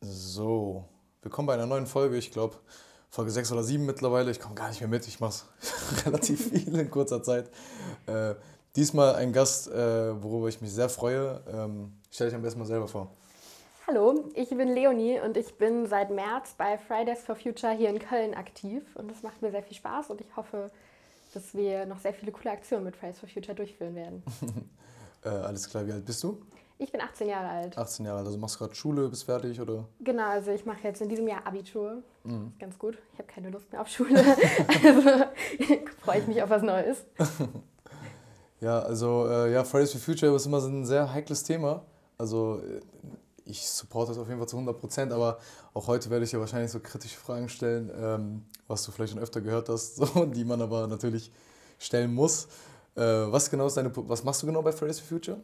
So, willkommen bei einer neuen Folge. Ich glaube, Folge 6 oder 7 mittlerweile. Ich komme gar nicht mehr mit. Ich mache es relativ viel in kurzer Zeit. Äh, diesmal ein Gast, äh, worüber ich mich sehr freue. Ähm, stell dich am besten mal selber vor. Hallo, ich bin Leonie und ich bin seit März bei Fridays for Future hier in Köln aktiv. Und das macht mir sehr viel Spaß und ich hoffe, dass wir noch sehr viele coole Aktionen mit Fridays for Future durchführen werden. äh, alles klar, wie alt bist du? Ich bin 18 Jahre alt. 18 Jahre alt, also machst du gerade Schule, bist fertig oder? Genau, also ich mache jetzt in diesem Jahr Abitur. Mhm. Ganz gut. Ich habe keine Lust mehr auf Schule. also freue ich mich auf was Neues. ja, also äh, ja, Fridays for Future ist immer so ein sehr heikles Thema. Also äh, ich supporte das auf jeden Fall zu 100 Prozent, aber auch heute werde ich ja wahrscheinlich so kritische Fragen stellen, ähm, was du vielleicht schon öfter gehört hast, so, die man aber natürlich stellen muss. Äh, was genau ist deine, was machst du genau bei Fridays for Future?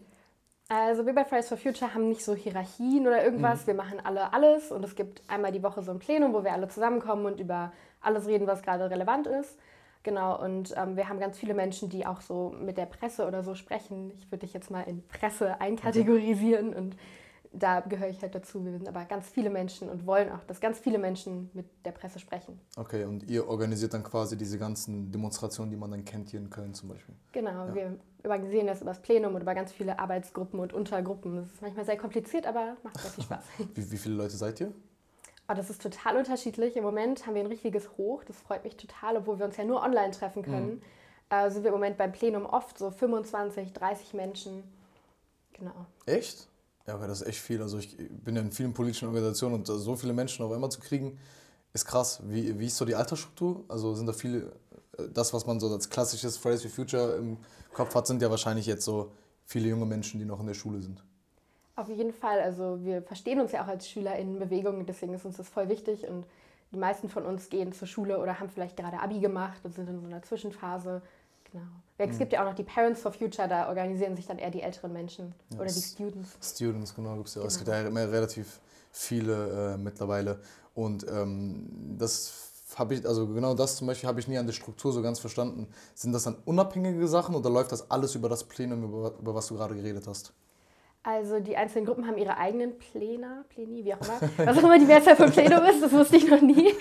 Also wir bei Fridays for Future haben nicht so Hierarchien oder irgendwas. Mhm. Wir machen alle alles und es gibt einmal die Woche so ein Plenum, wo wir alle zusammenkommen und über alles reden, was gerade relevant ist. Genau, und ähm, wir haben ganz viele Menschen, die auch so mit der Presse oder so sprechen. Ich würde dich jetzt mal in Presse einkategorisieren und da gehöre ich halt dazu. Wir sind aber ganz viele Menschen und wollen auch, dass ganz viele Menschen mit der Presse sprechen. Okay, und ihr organisiert dann quasi diese ganzen Demonstrationen, die man dann kennt hier in Köln zum Beispiel? Genau, ja. wir organisieren das über das Plenum und über ganz viele Arbeitsgruppen und Untergruppen. Das ist manchmal sehr kompliziert, aber macht sehr viel Spaß. wie, wie viele Leute seid ihr? Oh, das ist total unterschiedlich. Im Moment haben wir ein richtiges Hoch. Das freut mich total, obwohl wir uns ja nur online treffen können. Mhm. Äh, sind wir im Moment beim Plenum oft so 25, 30 Menschen. Genau. Echt? Ja, okay, das ist echt viel. Also ich bin ja in vielen politischen Organisationen und so viele Menschen auf einmal zu kriegen, ist krass. Wie, wie ist so die Altersstruktur? Also sind da viele, äh, das, was man so als klassisches Fridays for Future im Kopf hat, sind ja wahrscheinlich jetzt so viele junge Menschen, die noch in der Schule sind. Auf jeden Fall. Also wir verstehen uns ja auch als Schüler in Bewegung, deswegen ist uns das voll wichtig. Und die meisten von uns gehen zur Schule oder haben vielleicht gerade Abi gemacht und sind in so einer Zwischenphase. Genau. Es mhm. gibt ja auch noch die Parents for Future, da organisieren sich dann eher die älteren Menschen ja, oder die Students. Students, genau, gibt's ja auch. Genau. Es gibt ja immer relativ viele äh, mittlerweile. Und ähm, das habe ich, also genau das zum Beispiel habe ich nie an der Struktur so ganz verstanden. Sind das dann unabhängige Sachen oder läuft das alles über das Plenum, über, über was du gerade geredet hast? Also die einzelnen Gruppen haben ihre eigenen Pläne, Pläni, wie auch immer. Was auch immer die Mehrzahl von Plenum ist, das wusste ich noch nie.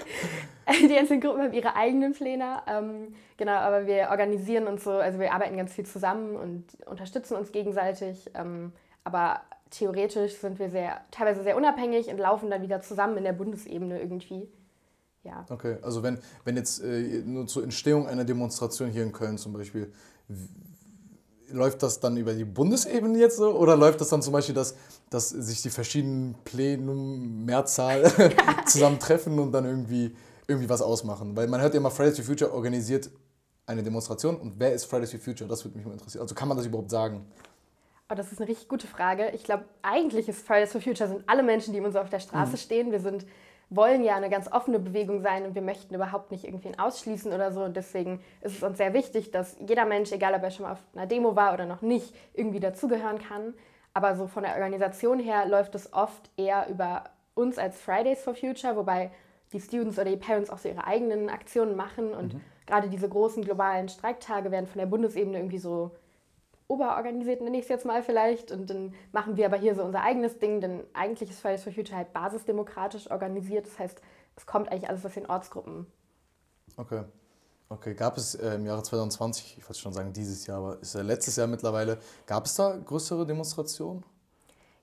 die einzelnen Gruppen haben ihre eigenen Pläne. Ähm, genau, aber wir organisieren uns so, also wir arbeiten ganz viel zusammen und unterstützen uns gegenseitig. Ähm, aber theoretisch sind wir sehr, teilweise sehr unabhängig und laufen dann wieder zusammen in der Bundesebene irgendwie. Ja. Okay, also wenn, wenn jetzt äh, nur zur Entstehung einer Demonstration hier in Köln zum Beispiel, läuft das dann über die Bundesebene jetzt so? Oder läuft das dann zum Beispiel, dass, dass sich die verschiedenen Plenum, Mehrzahl zusammentreffen und dann irgendwie, irgendwie was ausmachen? Weil man hört ja immer, Fridays for Future organisiert eine Demonstration und wer ist Fridays for Future? Das würde mich mal interessieren. Also kann man das überhaupt sagen? Oh, das ist eine richtig gute Frage. Ich glaube, eigentlich ist Fridays for Future sind alle Menschen, die immer so auf der Straße mhm. stehen. Wir sind wollen ja eine ganz offene Bewegung sein und wir möchten überhaupt nicht irgendwen ausschließen oder so. Und deswegen ist es uns sehr wichtig, dass jeder Mensch, egal ob er schon mal auf einer Demo war oder noch nicht, irgendwie dazugehören kann. Aber so von der Organisation her läuft es oft eher über uns als Fridays for Future, wobei die Students oder die Parents auch so ihre eigenen Aktionen machen. Und mhm. gerade diese großen globalen Streiktage werden von der Bundesebene irgendwie so oberorganisiert, nenne ich es jetzt mal vielleicht. Und dann machen wir aber hier so unser eigenes Ding, denn eigentlich ist Fridays for Future halt basisdemokratisch organisiert. Das heißt, es kommt eigentlich alles aus den Ortsgruppen. Okay. Okay, gab es äh, im Jahre 2020, ich wollte schon sagen dieses Jahr, aber ist ja letztes Jahr mittlerweile, gab es da größere Demonstrationen?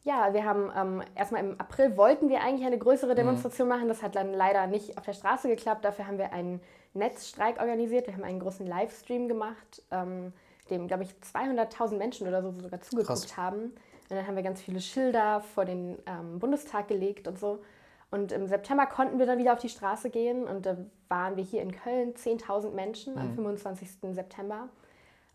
Ja, wir haben ähm, erstmal im April wollten wir eigentlich eine größere mhm. Demonstration mhm. machen. Das hat dann leider nicht auf der Straße geklappt. Dafür haben wir einen Netzstreik organisiert. Wir haben einen großen Livestream gemacht. Ähm, dem, glaube ich, 200.000 Menschen oder so sogar zugeguckt Krass. haben. Und dann haben wir ganz viele Schilder vor den ähm, Bundestag gelegt und so. Und im September konnten wir dann wieder auf die Straße gehen und da waren wir hier in Köln 10.000 Menschen mhm. am 25. September.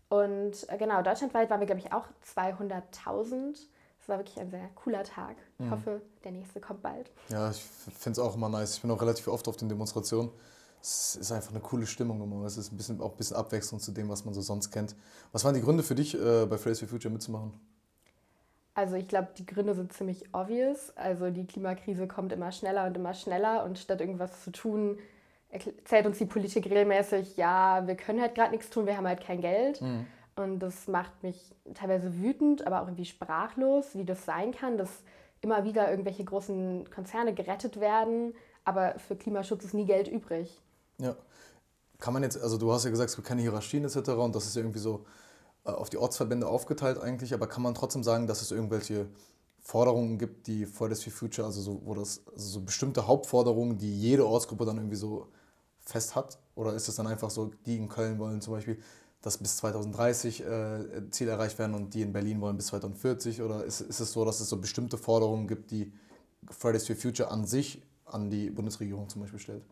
Und äh, genau, deutschlandweit waren wir, glaube ich, auch 200.000. Das war wirklich ein sehr cooler Tag. Ich mhm. hoffe, der nächste kommt bald. Ja, ich finde es auch immer nice. Ich bin auch relativ oft auf den Demonstrationen es ist einfach eine coole Stimmung immer. Es ist ein bisschen, auch ein bisschen Abwechslung zu dem, was man so sonst kennt. Was waren die Gründe für dich, äh, bei Fridays for Future mitzumachen? Also ich glaube, die Gründe sind ziemlich obvious. Also die Klimakrise kommt immer schneller und immer schneller und statt irgendwas zu tun, erzählt uns die Politik regelmäßig, ja, wir können halt gerade nichts tun, wir haben halt kein Geld. Mhm. Und das macht mich teilweise wütend, aber auch irgendwie sprachlos, wie das sein kann, dass immer wieder irgendwelche großen Konzerne gerettet werden, aber für Klimaschutz ist nie Geld übrig. Ja. Kann man jetzt, also du hast ja gesagt, es gibt keine Hierarchien etc. und das ist ja irgendwie so äh, auf die Ortsverbände aufgeteilt eigentlich, aber kann man trotzdem sagen, dass es irgendwelche Forderungen gibt, die Fridays for Future, also so, wo das, also so bestimmte Hauptforderungen, die jede Ortsgruppe dann irgendwie so fest hat? Oder ist es dann einfach so, die in Köln wollen zum Beispiel, dass bis 2030 äh, Ziele erreicht werden und die in Berlin wollen bis 2040? Oder ist, ist es so, dass es so bestimmte Forderungen gibt, die Fridays for Future an sich an die Bundesregierung zum Beispiel stellt?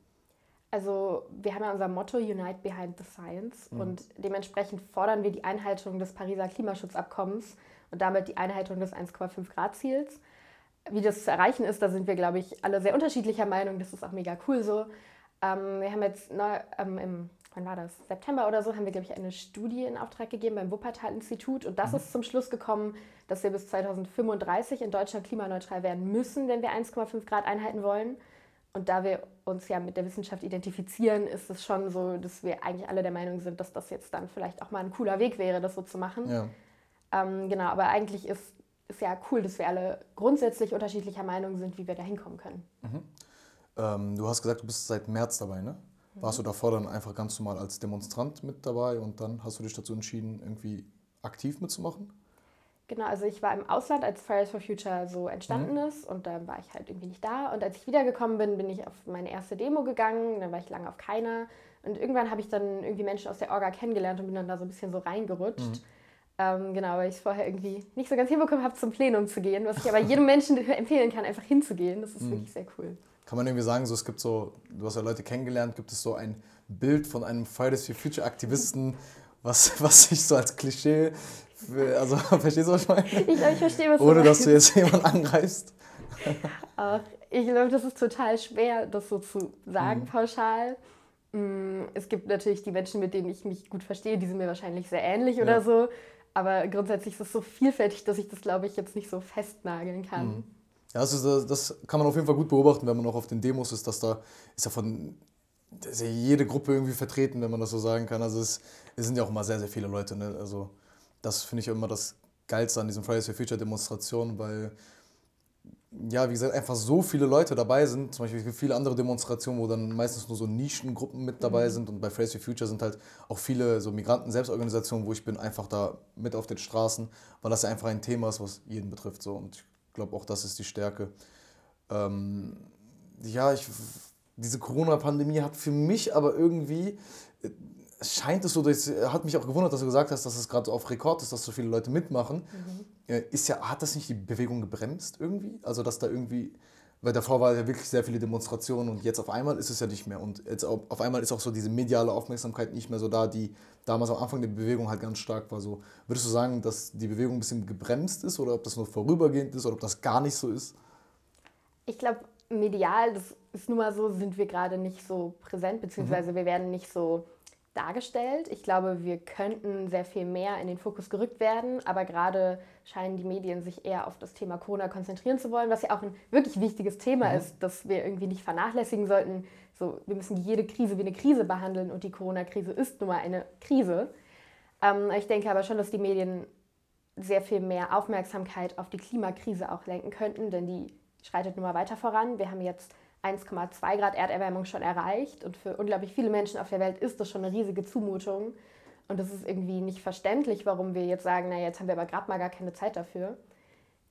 Also wir haben ja unser Motto Unite Behind the Science mhm. und dementsprechend fordern wir die Einhaltung des Pariser Klimaschutzabkommens und damit die Einhaltung des 1,5 Grad Ziels. Wie das zu erreichen ist, da sind wir, glaube ich, alle sehr unterschiedlicher Meinung. Das ist auch mega cool so. Ähm, wir haben jetzt neu, ähm, im wann war das? September oder so, haben wir, glaube ich, eine Studie in Auftrag gegeben beim Wuppertal-Institut. Und das mhm. ist zum Schluss gekommen, dass wir bis 2035 in Deutschland klimaneutral werden müssen, wenn wir 1,5 Grad einhalten wollen. Und da wir uns ja mit der Wissenschaft identifizieren, ist es schon so, dass wir eigentlich alle der Meinung sind, dass das jetzt dann vielleicht auch mal ein cooler Weg wäre, das so zu machen. Ja. Ähm, genau, aber eigentlich ist es ja cool, dass wir alle grundsätzlich unterschiedlicher Meinung sind, wie wir da hinkommen können. Mhm. Ähm, du hast gesagt, du bist seit März dabei, ne? Mhm. Warst du davor dann einfach ganz normal als Demonstrant mit dabei und dann hast du dich dazu entschieden, irgendwie aktiv mitzumachen? Genau, also ich war im Ausland, als Fridays for Future so entstanden mhm. ist und dann war ich halt irgendwie nicht da. Und als ich wiedergekommen bin, bin ich auf meine erste Demo gegangen, dann war ich lange auf keiner. Und irgendwann habe ich dann irgendwie Menschen aus der Orga kennengelernt und bin dann da so ein bisschen so reingerutscht. Mhm. Ähm, genau, weil ich es vorher irgendwie nicht so ganz hinbekommen habe, zum Plenum zu gehen, was ich aber jedem Menschen empfehlen kann, einfach hinzugehen. Das ist mhm. wirklich sehr cool. Kann man irgendwie sagen, so, es gibt so, du hast ja Leute kennengelernt, gibt es so ein Bild von einem Fridays for Future Aktivisten, was, was sich so als Klischee also, verstehst du, was ich meine? Ich glaube, ich verstehe, was Ohne, du dass du jetzt jemanden angreifst. Ach, ich glaube, das ist total schwer, das so zu sagen mhm. pauschal. Mm, es gibt natürlich die Menschen, mit denen ich mich gut verstehe, die sind mir wahrscheinlich sehr ähnlich ja. oder so. Aber grundsätzlich ist es so vielfältig, dass ich das, glaube ich, jetzt nicht so festnageln kann. Mhm. Ja, also das kann man auf jeden Fall gut beobachten, wenn man auch auf den Demos ist, dass da ist ja von ist ja jede Gruppe irgendwie vertreten, wenn man das so sagen kann. Also es, es sind ja auch immer sehr, sehr viele Leute. Ne? Also das finde ich immer das Geilste an diesen Fridays for Future Demonstrationen, weil, ja, wie gesagt, einfach so viele Leute dabei sind. Zum Beispiel viele andere Demonstrationen, wo dann meistens nur so Nischengruppen mit dabei mhm. sind. Und bei Fridays for Future sind halt auch viele so Migranten-Selbstorganisationen, wo ich bin, einfach da mit auf den Straßen, weil das ja einfach ein Thema ist, was jeden betrifft. So. Und ich glaube auch, das ist die Stärke. Ähm, ja, ich, diese Corona-Pandemie hat für mich aber irgendwie scheint es so, das hat mich auch gewundert, dass du gesagt hast, dass es gerade auf Rekord ist, dass so viele Leute mitmachen. Mhm. Ist ja, hat das nicht die Bewegung gebremst irgendwie? Also, dass da irgendwie, weil davor war ja wirklich sehr viele Demonstrationen und jetzt auf einmal ist es ja nicht mehr. Und jetzt auf einmal ist auch so diese mediale Aufmerksamkeit nicht mehr so da, die damals am Anfang der Bewegung halt ganz stark war. So, würdest du sagen, dass die Bewegung ein bisschen gebremst ist oder ob das nur vorübergehend ist oder ob das gar nicht so ist? Ich glaube, medial, das ist nun mal so, sind wir gerade nicht so präsent, beziehungsweise mhm. wir werden nicht so dargestellt. Ich glaube, wir könnten sehr viel mehr in den Fokus gerückt werden, aber gerade scheinen die Medien sich eher auf das Thema Corona konzentrieren zu wollen, was ja auch ein wirklich wichtiges Thema mhm. ist, das wir irgendwie nicht vernachlässigen sollten. So, wir müssen jede Krise wie eine Krise behandeln und die Corona-Krise ist nun mal eine Krise. Ähm, ich denke aber schon, dass die Medien sehr viel mehr Aufmerksamkeit auf die Klimakrise auch lenken könnten, denn die schreitet nun mal weiter voran. Wir haben jetzt 1,2 Grad Erderwärmung schon erreicht. Und für unglaublich viele Menschen auf der Welt ist das schon eine riesige Zumutung. Und es ist irgendwie nicht verständlich, warum wir jetzt sagen, na jetzt haben wir aber gerade mal gar keine Zeit dafür.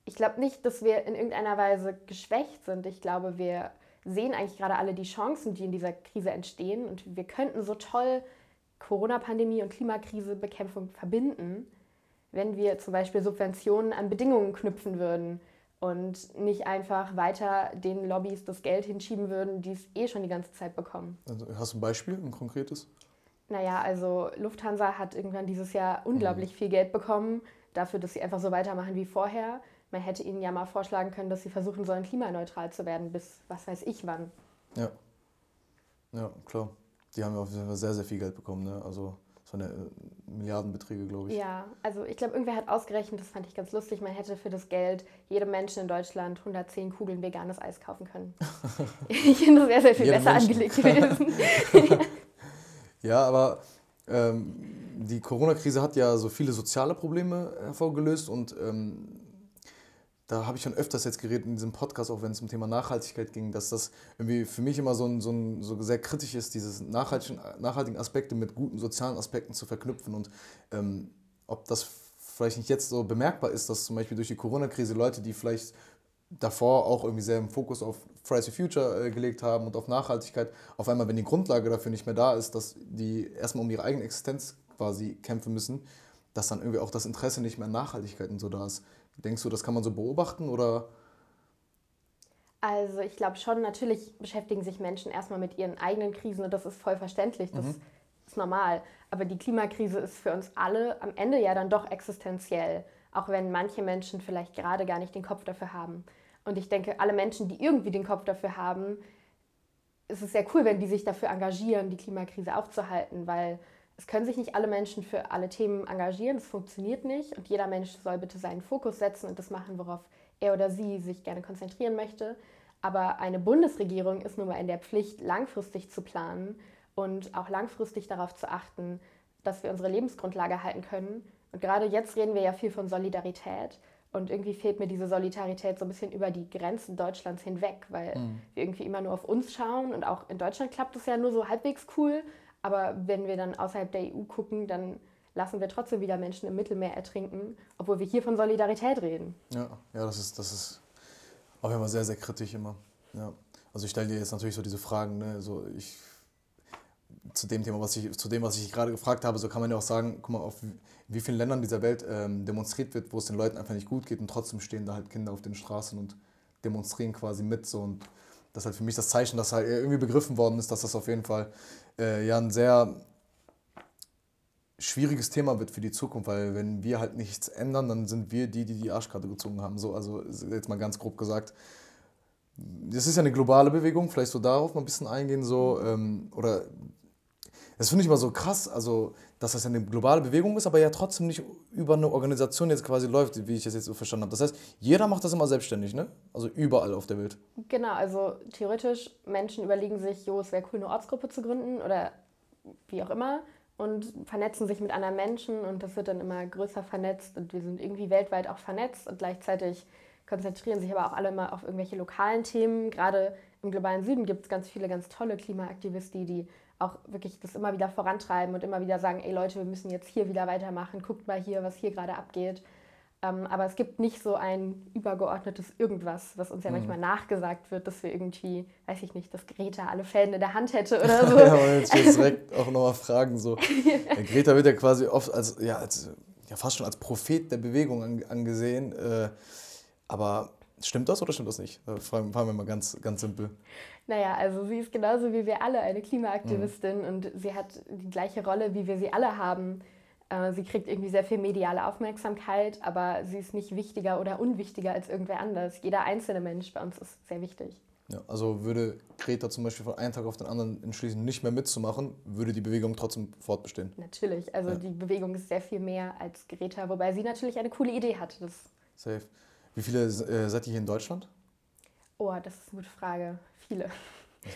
Ich glaube nicht, dass wir in irgendeiner Weise geschwächt sind. Ich glaube, wir sehen eigentlich gerade alle die Chancen, die in dieser Krise entstehen. Und wir könnten so toll Corona-Pandemie und Klimakrisebekämpfung verbinden, wenn wir zum Beispiel Subventionen an Bedingungen knüpfen würden und nicht einfach weiter den Lobbys das Geld hinschieben würden, die es eh schon die ganze Zeit bekommen. Also hast du ein Beispiel, ein konkretes? Naja, also Lufthansa hat irgendwann dieses Jahr unglaublich mhm. viel Geld bekommen dafür, dass sie einfach so weitermachen wie vorher. Man hätte ihnen ja mal vorschlagen können, dass sie versuchen sollen, klimaneutral zu werden, bis was weiß ich wann. Ja. Ja, klar. Die haben ja sehr, sehr viel Geld bekommen. Ne? Also von der äh, Milliardenbeträge, glaube ich. Ja, also ich glaube, irgendwer hat ausgerechnet, das fand ich ganz lustig, man hätte für das Geld jedem Menschen in Deutschland 110 Kugeln veganes Eis kaufen können. ich finde das sehr, sehr viel besser Menschen. angelegt gewesen. ja, aber ähm, die Corona-Krise hat ja so viele soziale Probleme hervorgelöst und ähm, da habe ich schon öfters jetzt geredet in diesem Podcast, auch wenn es um Thema Nachhaltigkeit ging, dass das irgendwie für mich immer so, ein, so, ein, so sehr kritisch ist, diese nachhaltigen, nachhaltigen Aspekte mit guten sozialen Aspekten zu verknüpfen und ähm, ob das vielleicht nicht jetzt so bemerkbar ist, dass zum Beispiel durch die Corona-Krise Leute, die vielleicht davor auch irgendwie sehr im Fokus auf Fridays for Future äh, gelegt haben und auf Nachhaltigkeit, auf einmal, wenn die Grundlage dafür nicht mehr da ist, dass die erstmal um ihre eigene Existenz quasi kämpfen müssen, dass dann irgendwie auch das Interesse nicht mehr an Nachhaltigkeit und so da ist. Denkst du, das kann man so beobachten oder? Also ich glaube schon, natürlich beschäftigen sich Menschen erstmal mit ihren eigenen Krisen und das ist voll verständlich, das mhm. ist normal. Aber die Klimakrise ist für uns alle am Ende ja dann doch existenziell, auch wenn manche Menschen vielleicht gerade gar nicht den Kopf dafür haben. Und ich denke, alle Menschen, die irgendwie den Kopf dafür haben, ist es sehr cool, wenn die sich dafür engagieren, die Klimakrise aufzuhalten, weil es können sich nicht alle Menschen für alle Themen engagieren, das funktioniert nicht und jeder Mensch soll bitte seinen Fokus setzen und das machen, worauf er oder sie sich gerne konzentrieren möchte. Aber eine Bundesregierung ist nun mal in der Pflicht, langfristig zu planen und auch langfristig darauf zu achten, dass wir unsere Lebensgrundlage halten können. Und gerade jetzt reden wir ja viel von Solidarität. Und irgendwie fehlt mir diese Solidarität so ein bisschen über die Grenzen Deutschlands hinweg, weil mhm. wir irgendwie immer nur auf uns schauen. Und auch in Deutschland klappt es ja nur so halbwegs cool. Aber wenn wir dann außerhalb der EU gucken, dann lassen wir trotzdem wieder Menschen im Mittelmeer ertrinken, obwohl wir hier von Solidarität reden. Ja, ja das, ist, das ist auf jeden sehr, sehr kritisch immer. Ja. Also ich stelle dir jetzt natürlich so diese Fragen, ne? so ich, zu dem Thema, was ich, zu dem, was ich gerade gefragt habe, so kann man ja auch sagen, guck mal, auf wie vielen Ländern dieser Welt ähm, demonstriert wird, wo es den Leuten einfach nicht gut geht und trotzdem stehen da halt Kinder auf den Straßen und demonstrieren quasi mit so und das ist halt für mich das Zeichen, dass halt irgendwie begriffen worden ist, dass das auf jeden Fall äh, ja ein sehr schwieriges Thema wird für die Zukunft, weil wenn wir halt nichts ändern, dann sind wir die, die die Arschkarte gezogen haben. So, also jetzt mal ganz grob gesagt. Das ist ja eine globale Bewegung, vielleicht so darauf mal ein bisschen eingehen, so, ähm, oder das finde ich immer so krass, also dass das eine globale Bewegung ist, aber ja trotzdem nicht über eine Organisation jetzt quasi läuft, wie ich das jetzt so verstanden habe. Das heißt, jeder macht das immer selbstständig, ne? Also überall auf der Welt. Genau, also theoretisch, Menschen überlegen sich, jo, es wäre cool, eine Ortsgruppe zu gründen oder wie auch immer und vernetzen sich mit anderen Menschen und das wird dann immer größer vernetzt und wir sind irgendwie weltweit auch vernetzt und gleichzeitig konzentrieren sich aber auch alle immer auf irgendwelche lokalen Themen. Gerade im globalen Süden gibt es ganz viele ganz tolle Klimaaktivisten, die auch wirklich das immer wieder vorantreiben und immer wieder sagen, ey Leute, wir müssen jetzt hier wieder weitermachen, guckt mal hier, was hier gerade abgeht. Ähm, aber es gibt nicht so ein übergeordnetes Irgendwas, was uns ja mhm. manchmal nachgesagt wird, dass wir irgendwie, weiß ich nicht, dass Greta alle Fäden in der Hand hätte oder so. ja, aber jetzt direkt auch nochmal fragen. So. ja, Greta wird ja quasi oft als, ja, als, ja, fast schon als Prophet der Bewegung angesehen. Äh, aber Stimmt das oder stimmt das nicht? Da fragen wir mal ganz, ganz simpel. Naja, also sie ist genauso wie wir alle eine Klimaaktivistin mhm. und sie hat die gleiche Rolle, wie wir sie alle haben. Äh, sie kriegt irgendwie sehr viel mediale Aufmerksamkeit, aber sie ist nicht wichtiger oder unwichtiger als irgendwer anders. Jeder einzelne Mensch bei uns ist sehr wichtig. Ja, also würde Greta zum Beispiel von einem Tag auf den anderen entschließen, nicht mehr mitzumachen, würde die Bewegung trotzdem fortbestehen? Natürlich, also ja. die Bewegung ist sehr viel mehr als Greta, wobei sie natürlich eine coole Idee hat. Das Safe. Wie viele äh, seid ihr hier in Deutschland? Oh, das ist eine gute Frage. Viele.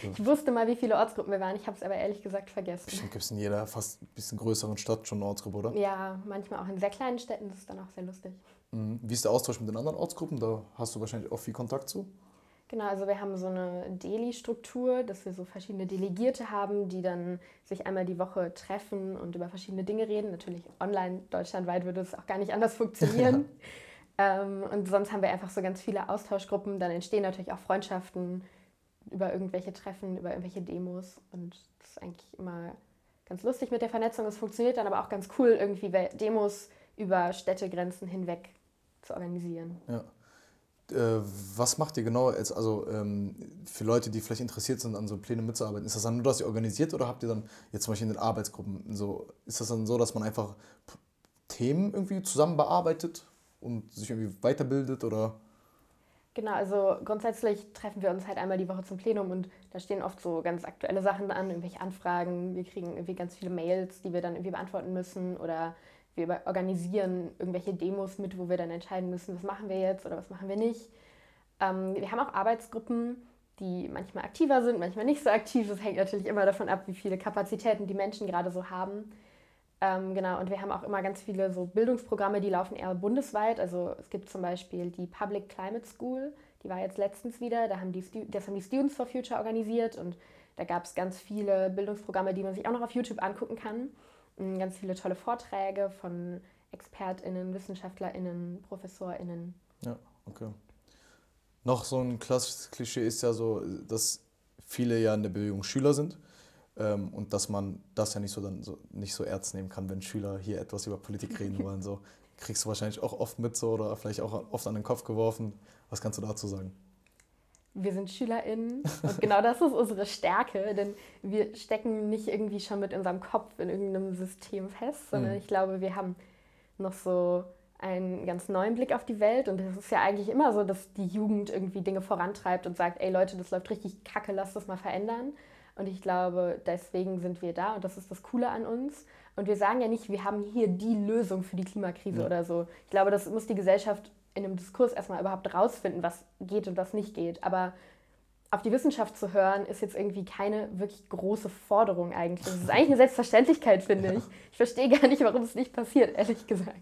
Ich wusste mal, wie viele Ortsgruppen wir waren. Ich habe es aber ehrlich gesagt vergessen. Bestimmt gibt es in jeder fast ein bisschen größeren Stadt schon eine Ortsgruppe, oder? Ja, manchmal auch in sehr kleinen Städten. Das ist dann auch sehr lustig. Mhm. Wie ist der Austausch mit den anderen Ortsgruppen? Da hast du wahrscheinlich auch viel Kontakt zu. Genau, also wir haben so eine Deli-Struktur, dass wir so verschiedene Delegierte haben, die dann sich einmal die Woche treffen und über verschiedene Dinge reden. Natürlich online, deutschlandweit würde es auch gar nicht anders funktionieren. Ähm, und sonst haben wir einfach so ganz viele Austauschgruppen. Dann entstehen natürlich auch Freundschaften über irgendwelche Treffen, über irgendwelche Demos. Und das ist eigentlich immer ganz lustig mit der Vernetzung. Es funktioniert dann aber auch ganz cool, irgendwie Demos über Städtegrenzen hinweg zu organisieren. Ja. Äh, was macht ihr genau als, also ähm, für Leute, die vielleicht interessiert sind, an so Plänen mitzuarbeiten? Ist das dann nur, dass ihr organisiert oder habt ihr dann jetzt zum Beispiel in den Arbeitsgruppen so, ist das dann so, dass man einfach Themen irgendwie zusammen bearbeitet und sich irgendwie weiterbildet oder? Genau, also grundsätzlich treffen wir uns halt einmal die Woche zum Plenum und da stehen oft so ganz aktuelle Sachen an, irgendwelche Anfragen. Wir kriegen irgendwie ganz viele Mails, die wir dann irgendwie beantworten müssen oder wir organisieren irgendwelche Demos mit, wo wir dann entscheiden müssen, was machen wir jetzt oder was machen wir nicht. Ähm, wir haben auch Arbeitsgruppen, die manchmal aktiver sind, manchmal nicht so aktiv. Das hängt natürlich immer davon ab, wie viele Kapazitäten die Menschen gerade so haben. Ähm, genau, und wir haben auch immer ganz viele so Bildungsprogramme, die laufen eher bundesweit. Also es gibt zum Beispiel die Public Climate School, die war jetzt letztens wieder, da haben die das haben die Students for Future organisiert und da gab es ganz viele Bildungsprogramme, die man sich auch noch auf YouTube angucken kann. Mm, ganz viele tolle Vorträge von ExpertInnen, WissenschaftlerInnen, ProfessorInnen. Ja, okay. Noch so ein klassisches Klischee ist ja so, dass viele ja in der Bewegung Schüler sind ähm, und dass man das ja nicht so, dann so, nicht so ernst nehmen kann, wenn Schüler hier etwas über Politik reden wollen. So kriegst du wahrscheinlich auch oft mit so oder vielleicht auch oft an den Kopf geworfen. Was kannst du dazu sagen? Wir sind SchülerInnen und genau das ist unsere Stärke, denn wir stecken nicht irgendwie schon mit unserem Kopf in irgendeinem System fest, sondern mhm. ich glaube, wir haben noch so einen ganz neuen Blick auf die Welt. Und es ist ja eigentlich immer so, dass die Jugend irgendwie Dinge vorantreibt und sagt, ey Leute, das läuft richtig kacke, lasst das mal verändern. Und ich glaube, deswegen sind wir da und das ist das Coole an uns. Und wir sagen ja nicht, wir haben hier die Lösung für die Klimakrise ja. oder so. Ich glaube, das muss die Gesellschaft in einem Diskurs erstmal überhaupt rausfinden, was geht und was nicht geht. Aber auf die Wissenschaft zu hören, ist jetzt irgendwie keine wirklich große Forderung eigentlich. Das ist eigentlich eine Selbstverständlichkeit, finde ich. Ich verstehe gar nicht, warum es nicht passiert, ehrlich gesagt.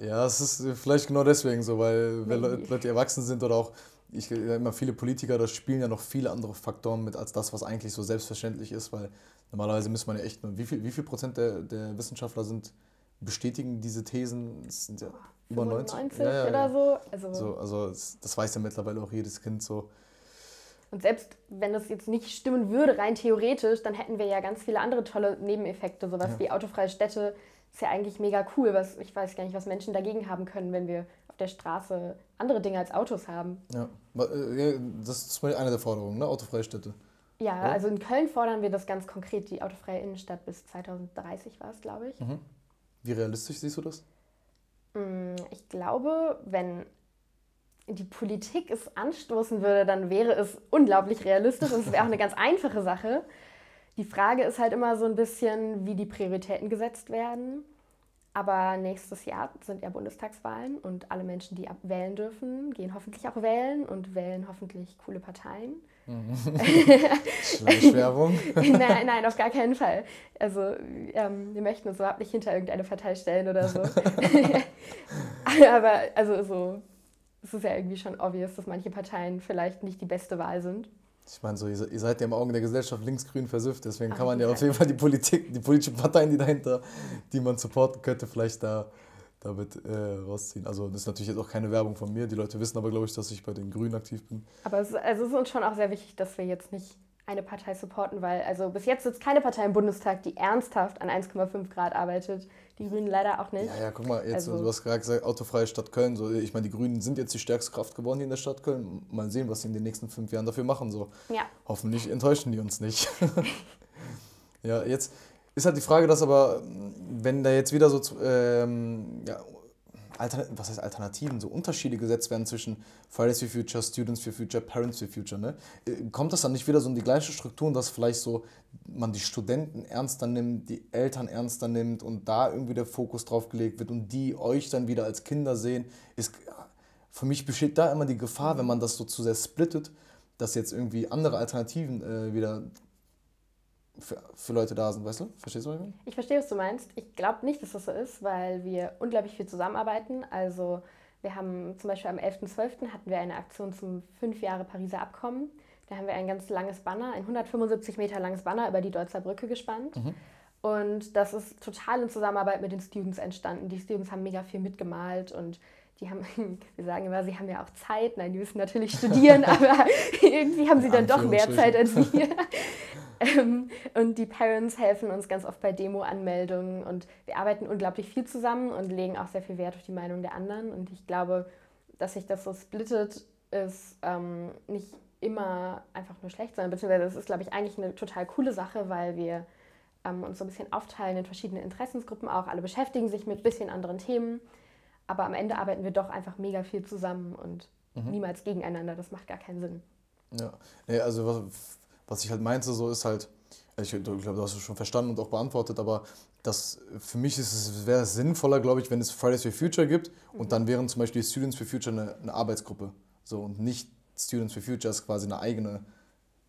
Ja, es ist vielleicht genau deswegen so, weil wenn Leute erwachsen sind oder auch ich immer viele Politiker, da spielen ja noch viele andere Faktoren mit als das, was eigentlich so selbstverständlich ist, weil normalerweise müsste man ja echt nur, wie viel, wie viel Prozent der, der Wissenschaftler sind, bestätigen diese Thesen? Das sind ja über 90, 90 ja, ja, oder so. Also, so. Also das weiß ja mittlerweile auch jedes Kind so. Und selbst wenn das jetzt nicht stimmen würde, rein theoretisch, dann hätten wir ja ganz viele andere tolle Nebeneffekte, sowas ja. wie autofreie Städte, ist ja eigentlich mega cool. Was, ich weiß gar nicht, was Menschen dagegen haben können, wenn wir auf der Straße andere Dinge als Autos haben. Ja, äh, das ist eine der Forderungen, ne? autofreie Städte. Ja, ja, also in Köln fordern wir das ganz konkret, die autofreie Innenstadt bis 2030 war es, glaube ich. Mhm. Wie realistisch siehst du das? Mm, ich glaube, wenn die Politik es anstoßen würde, dann wäre es unglaublich realistisch und es wäre auch eine ganz einfache Sache. Die Frage ist halt immer so ein bisschen, wie die Prioritäten gesetzt werden. Aber nächstes Jahr sind ja Bundestagswahlen und alle Menschen, die wählen dürfen, gehen hoffentlich auch wählen und wählen hoffentlich coole Parteien. Mhm. Werbung? nein, nein, auf gar keinen Fall. Also ähm, wir möchten uns überhaupt nicht hinter irgendeine Partei stellen oder so. Aber also so, es ist ja irgendwie schon obvious, dass manche Parteien vielleicht nicht die beste Wahl sind. Ich meine, so, ihr seid ja im Augen der Gesellschaft linksgrün versüfft, deswegen kann man ja auf jeden Fall die Politik, die politischen Parteien, die dahinter, die man supporten könnte, vielleicht da damit äh, rausziehen. Also das ist natürlich jetzt auch keine Werbung von mir. Die Leute wissen aber, glaube ich, dass ich bei den Grünen aktiv bin. Aber es, also es ist uns schon auch sehr wichtig, dass wir jetzt nicht eine Partei supporten, weil also bis jetzt sitzt keine Partei im Bundestag, die ernsthaft an 1,5 Grad arbeitet. Die Grünen leider auch nicht. Ja, ja, guck mal, jetzt, also, du hast gerade gesagt, autofreie Stadt Köln. So, ich meine, die Grünen sind jetzt die stärkste Kraft geworden hier in der Stadt Köln. Mal sehen, was sie in den nächsten fünf Jahren dafür machen. So. Ja. Hoffentlich enttäuschen die uns nicht. ja, jetzt ist halt die Frage, dass aber, wenn da jetzt wieder so ähm, ja, was heißt Alternativen, so Unterschiede gesetzt werden zwischen Fridays for Future, Students for Future, Parents for Future, ne? Äh, kommt das dann nicht wieder so in die gleiche Struktur, dass vielleicht so man die Studenten ernster nimmt, die Eltern ernster nimmt und da irgendwie der Fokus drauf gelegt wird und die euch dann wieder als Kinder sehen? Ist, für mich besteht da immer die Gefahr, wenn man das so zu sehr splittet, dass jetzt irgendwie andere Alternativen äh, wieder für, für Leute da sind, weißt du? Verstehst du, was ich meine? Ich verstehe, was du meinst. Ich glaube nicht, dass das so ist, weil wir unglaublich viel zusammenarbeiten. Also wir haben zum Beispiel am 11.12. hatten wir eine Aktion zum 5 Jahre Pariser Abkommen. Da haben wir ein ganz langes Banner, ein 175 Meter langes Banner über die Deutzer Brücke gespannt. Mhm. Und das ist total in Zusammenarbeit mit den Students entstanden. Die Students haben mega viel mitgemalt und die haben, wir sagen immer, sie haben ja auch Zeit. Nein, die müssen natürlich studieren, aber irgendwie haben sie dann doch mehr Zeit als wir. Ähm, und die Parents helfen uns ganz oft bei Demo-Anmeldungen und wir arbeiten unglaublich viel zusammen und legen auch sehr viel Wert auf die Meinung der anderen. Und ich glaube, dass sich das so splittet, ist ähm, nicht immer einfach nur schlecht, sondern beziehungsweise es ist, glaube ich, eigentlich eine total coole Sache, weil wir ähm, uns so ein bisschen aufteilen in verschiedene Interessensgruppen auch. Alle beschäftigen sich mit ein bisschen anderen Themen, aber am Ende arbeiten wir doch einfach mega viel zusammen und mhm. niemals gegeneinander. Das macht gar keinen Sinn. Ja, nee, also was, was ich halt meinte, so ist halt, ich glaube, du hast es schon verstanden und auch beantwortet, aber das, für mich ist es, wäre es sinnvoller, glaube ich, wenn es Fridays for Future gibt mhm. und dann wären zum Beispiel Students for Future eine, eine Arbeitsgruppe. So, und nicht Students for Future ist quasi eine eigene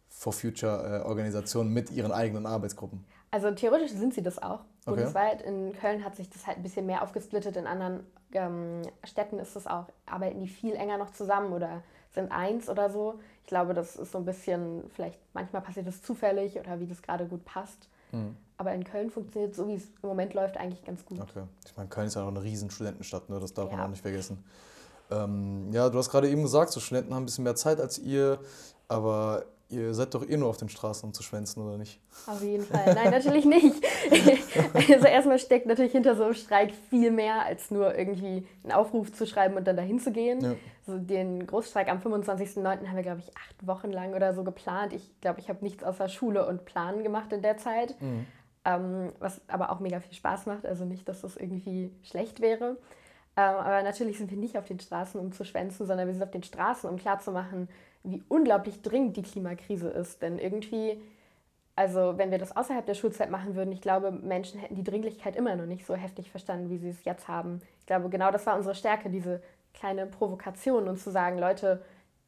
For Future äh, Organisation mit ihren eigenen Arbeitsgruppen. Also theoretisch sind sie das auch. Okay. Bundesweit. In Köln hat sich das halt ein bisschen mehr aufgesplittet. In anderen ähm, Städten ist es auch, arbeiten die viel enger noch zusammen oder sind eins oder so. Ich glaube, das ist so ein bisschen, vielleicht manchmal passiert das zufällig oder wie das gerade gut passt. Mhm. Aber in Köln funktioniert so, wie es im Moment läuft, eigentlich ganz gut. Okay. Ich meine, Köln ist ja auch eine riesen Studentenstadt, ne? das darf ja. man auch nicht vergessen. Ähm, ja, du hast gerade eben gesagt, so Studenten haben ein bisschen mehr Zeit als ihr, aber Ihr seid doch eh nur auf den Straßen, um zu schwänzen, oder nicht? Auf jeden Fall. Nein, natürlich nicht. also erstmal steckt natürlich hinter so einem Streik viel mehr, als nur irgendwie einen Aufruf zu schreiben und dann dahin zu gehen. Ja. Also den Großstreik am 25.09. haben wir, glaube ich, acht Wochen lang oder so geplant. Ich glaube, ich habe nichts außer Schule und Planen gemacht in der Zeit. Mhm. Ähm, was aber auch mega viel Spaß macht. Also nicht, dass das irgendwie schlecht wäre. Ähm, aber natürlich sind wir nicht auf den Straßen, um zu schwänzen, sondern wir sind auf den Straßen, um klarzumachen, wie unglaublich dringend die Klimakrise ist. Denn irgendwie, also wenn wir das außerhalb der Schulzeit machen würden, ich glaube, Menschen hätten die Dringlichkeit immer noch nicht so heftig verstanden, wie sie es jetzt haben. Ich glaube, genau das war unsere Stärke, diese kleine Provokation und zu sagen, Leute,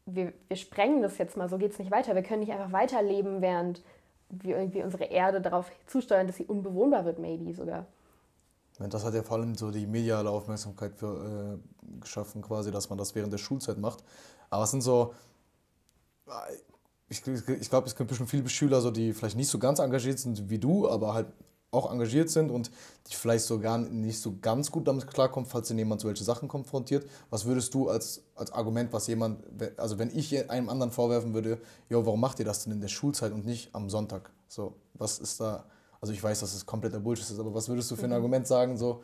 wir, wir sprengen das jetzt mal, so geht es nicht weiter. Wir können nicht einfach weiterleben, während wir irgendwie unsere Erde darauf zusteuern, dass sie unbewohnbar wird, maybe sogar. Das hat ja vor allem so die mediale Aufmerksamkeit für, äh, geschaffen, quasi, dass man das während der Schulzeit macht. Aber es sind so, ich, ich glaube, es gibt bestimmt viele Schüler, so, die vielleicht nicht so ganz engagiert sind wie du, aber halt auch engagiert sind und die vielleicht sogar nicht so ganz gut damit klarkommen, falls ihnen jemand solche Sachen konfrontiert. Was würdest du als, als Argument, was jemand, also wenn ich einem anderen vorwerfen würde, jo, warum macht ihr das denn in der Schulzeit und nicht am Sonntag? So, was ist da, also ich weiß, dass es kompletter Bullshit ist, aber was würdest du für ein mhm. Argument sagen, so?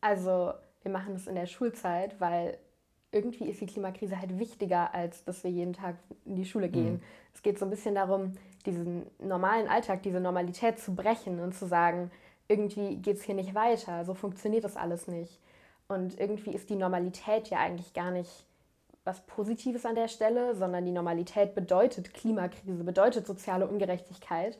Also, wir machen das in der Schulzeit, weil irgendwie ist die Klimakrise halt wichtiger, als dass wir jeden Tag in die Schule gehen. Mhm. Es geht so ein bisschen darum, diesen normalen Alltag, diese Normalität zu brechen und zu sagen, irgendwie geht es hier nicht weiter, so funktioniert das alles nicht. Und irgendwie ist die Normalität ja eigentlich gar nicht was Positives an der Stelle, sondern die Normalität bedeutet Klimakrise, bedeutet soziale Ungerechtigkeit.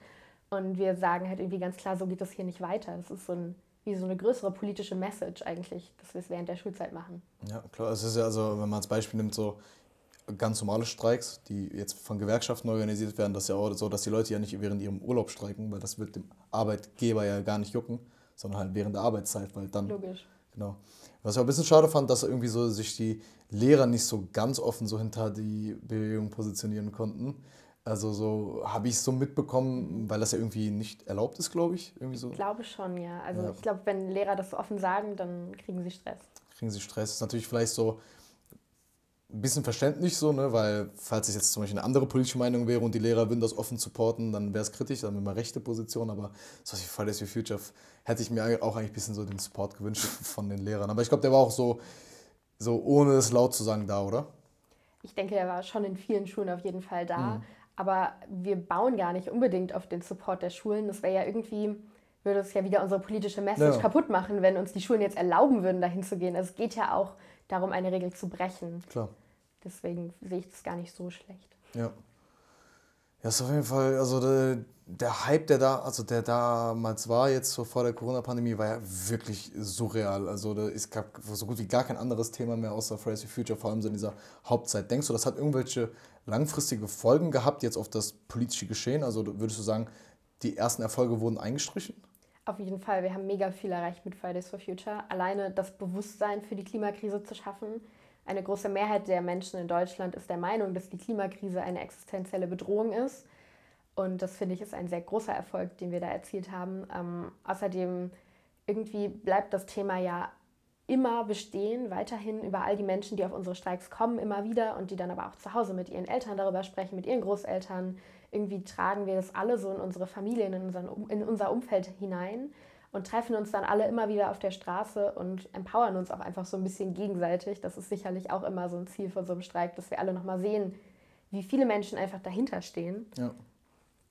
Und wir sagen halt irgendwie ganz klar, so geht das hier nicht weiter. Das ist so ein wie so eine größere politische Message eigentlich, dass wir es während der Schulzeit machen. Ja, klar. Es ist ja also, wenn man als Beispiel nimmt, so ganz normale Streiks, die jetzt von Gewerkschaften organisiert werden, das ist ja auch so, dass die Leute ja nicht während ihrem Urlaub streiken, weil das wird dem Arbeitgeber ja gar nicht jucken, sondern halt während der Arbeitszeit, weil dann. Logisch. Genau. Was ich auch ein bisschen schade fand, dass irgendwie so sich die Lehrer nicht so ganz offen so hinter die Bewegung positionieren konnten. Also so habe ich es so mitbekommen, weil das ja irgendwie nicht erlaubt ist, glaube ich. Irgendwie so. Ich glaube schon, ja. Also ja. ich glaube, wenn Lehrer das so offen sagen, dann kriegen sie Stress. Kriegen sie Stress. Das ist natürlich vielleicht so ein bisschen verständlich so, ne? weil falls es jetzt zum Beispiel eine andere politische Meinung wäre und die Lehrer würden das offen supporten, dann wäre es kritisch, dann wäre man rechte Position, aber so wie Fridays for Future hätte ich mir auch eigentlich ein bisschen so den Support gewünscht von den Lehrern. Aber ich glaube, der war auch so, so ohne es laut zu sagen da, oder? Ich denke, er war schon in vielen Schulen auf jeden Fall da. Mhm. Aber wir bauen gar nicht unbedingt auf den Support der Schulen. Das wäre ja irgendwie, würde es ja wieder unsere politische Message ja. kaputt machen, wenn uns die Schulen jetzt erlauben würden, dahin zu gehen. Also es geht ja auch darum, eine Regel zu brechen. Klar. Deswegen sehe ich das gar nicht so schlecht. Ja. Ja, ist auf jeden Fall, also der, Hype, der da, also der damals war, jetzt so vor der Corona-Pandemie, war ja wirklich surreal. Also da, es gab so gut wie gar kein anderes Thema mehr außer Fridays for Future, vor allem so in dieser Hauptzeit. Denkst du, das hat irgendwelche langfristige Folgen gehabt jetzt auf das politische Geschehen? Also würdest du sagen, die ersten Erfolge wurden eingestrichen? Auf jeden Fall, wir haben mega viel erreicht mit Fridays for Future. Alleine das Bewusstsein für die Klimakrise zu schaffen. Eine große Mehrheit der Menschen in Deutschland ist der Meinung, dass die Klimakrise eine existenzielle Bedrohung ist. Und das finde ich ist ein sehr großer Erfolg, den wir da erzielt haben. Ähm, außerdem irgendwie bleibt das Thema ja immer bestehen, weiterhin über all die Menschen, die auf unsere Streiks kommen, immer wieder und die dann aber auch zu Hause mit ihren Eltern darüber sprechen, mit ihren Großeltern. Irgendwie tragen wir das alle so in unsere Familien, in, unseren, in unser Umfeld hinein und treffen uns dann alle immer wieder auf der Straße und empowern uns auch einfach so ein bisschen gegenseitig. Das ist sicherlich auch immer so ein Ziel von so einem Streik, dass wir alle nochmal sehen, wie viele Menschen einfach dahinter stehen. Ja.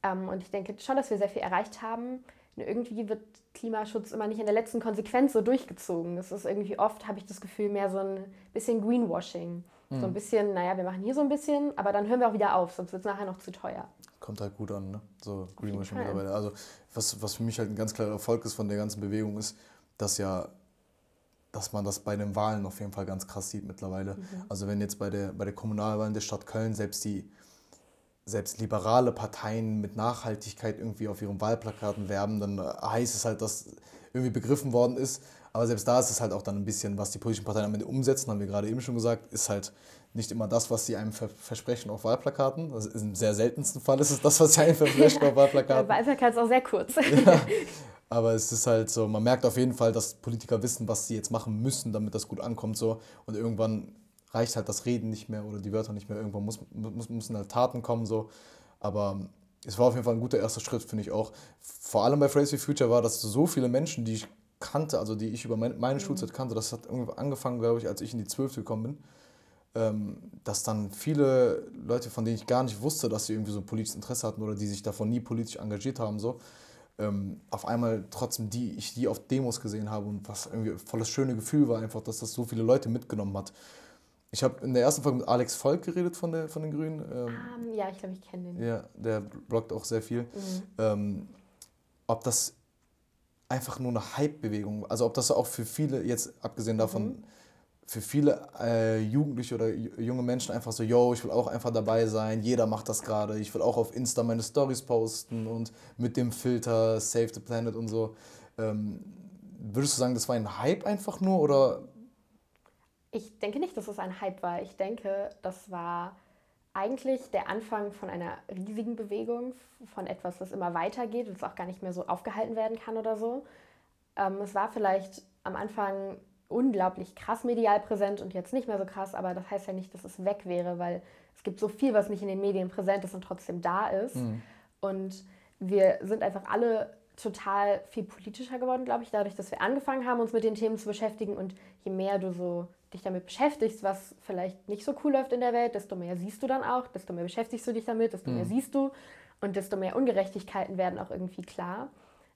Ähm, und ich denke schon, dass wir sehr viel erreicht haben irgendwie wird Klimaschutz immer nicht in der letzten Konsequenz so durchgezogen. Das ist irgendwie oft, habe ich das Gefühl, mehr so ein bisschen Greenwashing. Mhm. So ein hm. bisschen, naja, wir machen hier so ein bisschen, aber dann hören wir auch wieder auf, sonst wird es nachher noch zu teuer. Kommt halt gut an, ne? So Greenwashing mittlerweile. Also was, was für mich halt ein ganz klarer Erfolg ist von der ganzen Bewegung ist, dass ja dass man das bei den Wahlen auf jeden Fall ganz krass sieht mittlerweile. Mhm. Also wenn jetzt bei der, bei der Kommunalwahl der Stadt Köln selbst die selbst liberale Parteien mit Nachhaltigkeit irgendwie auf ihren Wahlplakaten werben, dann heißt es halt, dass irgendwie begriffen worden ist. Aber selbst da ist es halt auch dann ein bisschen, was die politischen Parteien am Ende umsetzen, haben wir gerade eben schon gesagt, ist halt nicht immer das, was sie einem versprechen auf Wahlplakaten. Also Im sehr seltensten Fall ist es das, was sie einem versprechen auf Wahlplakaten. Der Wahlplakat ist auch sehr kurz. Ja, aber es ist halt so, man merkt auf jeden Fall, dass Politiker wissen, was sie jetzt machen müssen, damit das gut ankommt. So. Und irgendwann reicht halt das Reden nicht mehr oder die Wörter nicht mehr. Irgendwann muss, muss, müssen halt Taten kommen. So. Aber es war auf jeden Fall ein guter erster Schritt, finde ich auch. Vor allem bei Fridays for Future war, dass so viele Menschen, die ich kannte, also die ich über meine, meine mhm. Schulzeit kannte, das hat angefangen, glaube ich, als ich in die 12. gekommen bin, ähm, dass dann viele Leute, von denen ich gar nicht wusste, dass sie irgendwie so ein politisches Interesse hatten oder die sich davon nie politisch engagiert haben, so, ähm, auf einmal trotzdem die, ich die auf Demos gesehen habe und was irgendwie voll das schöne Gefühl war einfach, dass das so viele Leute mitgenommen hat. Ich habe in der ersten Folge mit Alex Volk geredet von, der, von den Grünen. Ähm, um, ja, ich glaube, ich kenne den. Ja, der bloggt auch sehr viel. Mhm. Ähm, ob das einfach nur eine Hype-Bewegung, also ob das auch für viele, jetzt abgesehen davon, mhm. für viele äh, Jugendliche oder junge Menschen einfach so, yo, ich will auch einfach dabei sein, jeder macht das gerade, ich will auch auf Insta meine Stories posten und mit dem Filter Save the Planet und so. Ähm, würdest du sagen, das war ein Hype einfach nur oder ich denke nicht, dass es ein Hype war. Ich denke, das war eigentlich der Anfang von einer riesigen Bewegung, von etwas, das immer weitergeht und es auch gar nicht mehr so aufgehalten werden kann oder so. Ähm, es war vielleicht am Anfang unglaublich krass medial präsent und jetzt nicht mehr so krass, aber das heißt ja nicht, dass es weg wäre, weil es gibt so viel, was nicht in den Medien präsent ist und trotzdem da ist. Mhm. Und wir sind einfach alle total viel politischer geworden, glaube ich, dadurch, dass wir angefangen haben, uns mit den Themen zu beschäftigen. Und je mehr du so dich damit beschäftigst, was vielleicht nicht so cool läuft in der Welt, desto mehr siehst du dann auch, desto mehr beschäftigst du dich damit, desto mhm. mehr siehst du und desto mehr Ungerechtigkeiten werden auch irgendwie klar.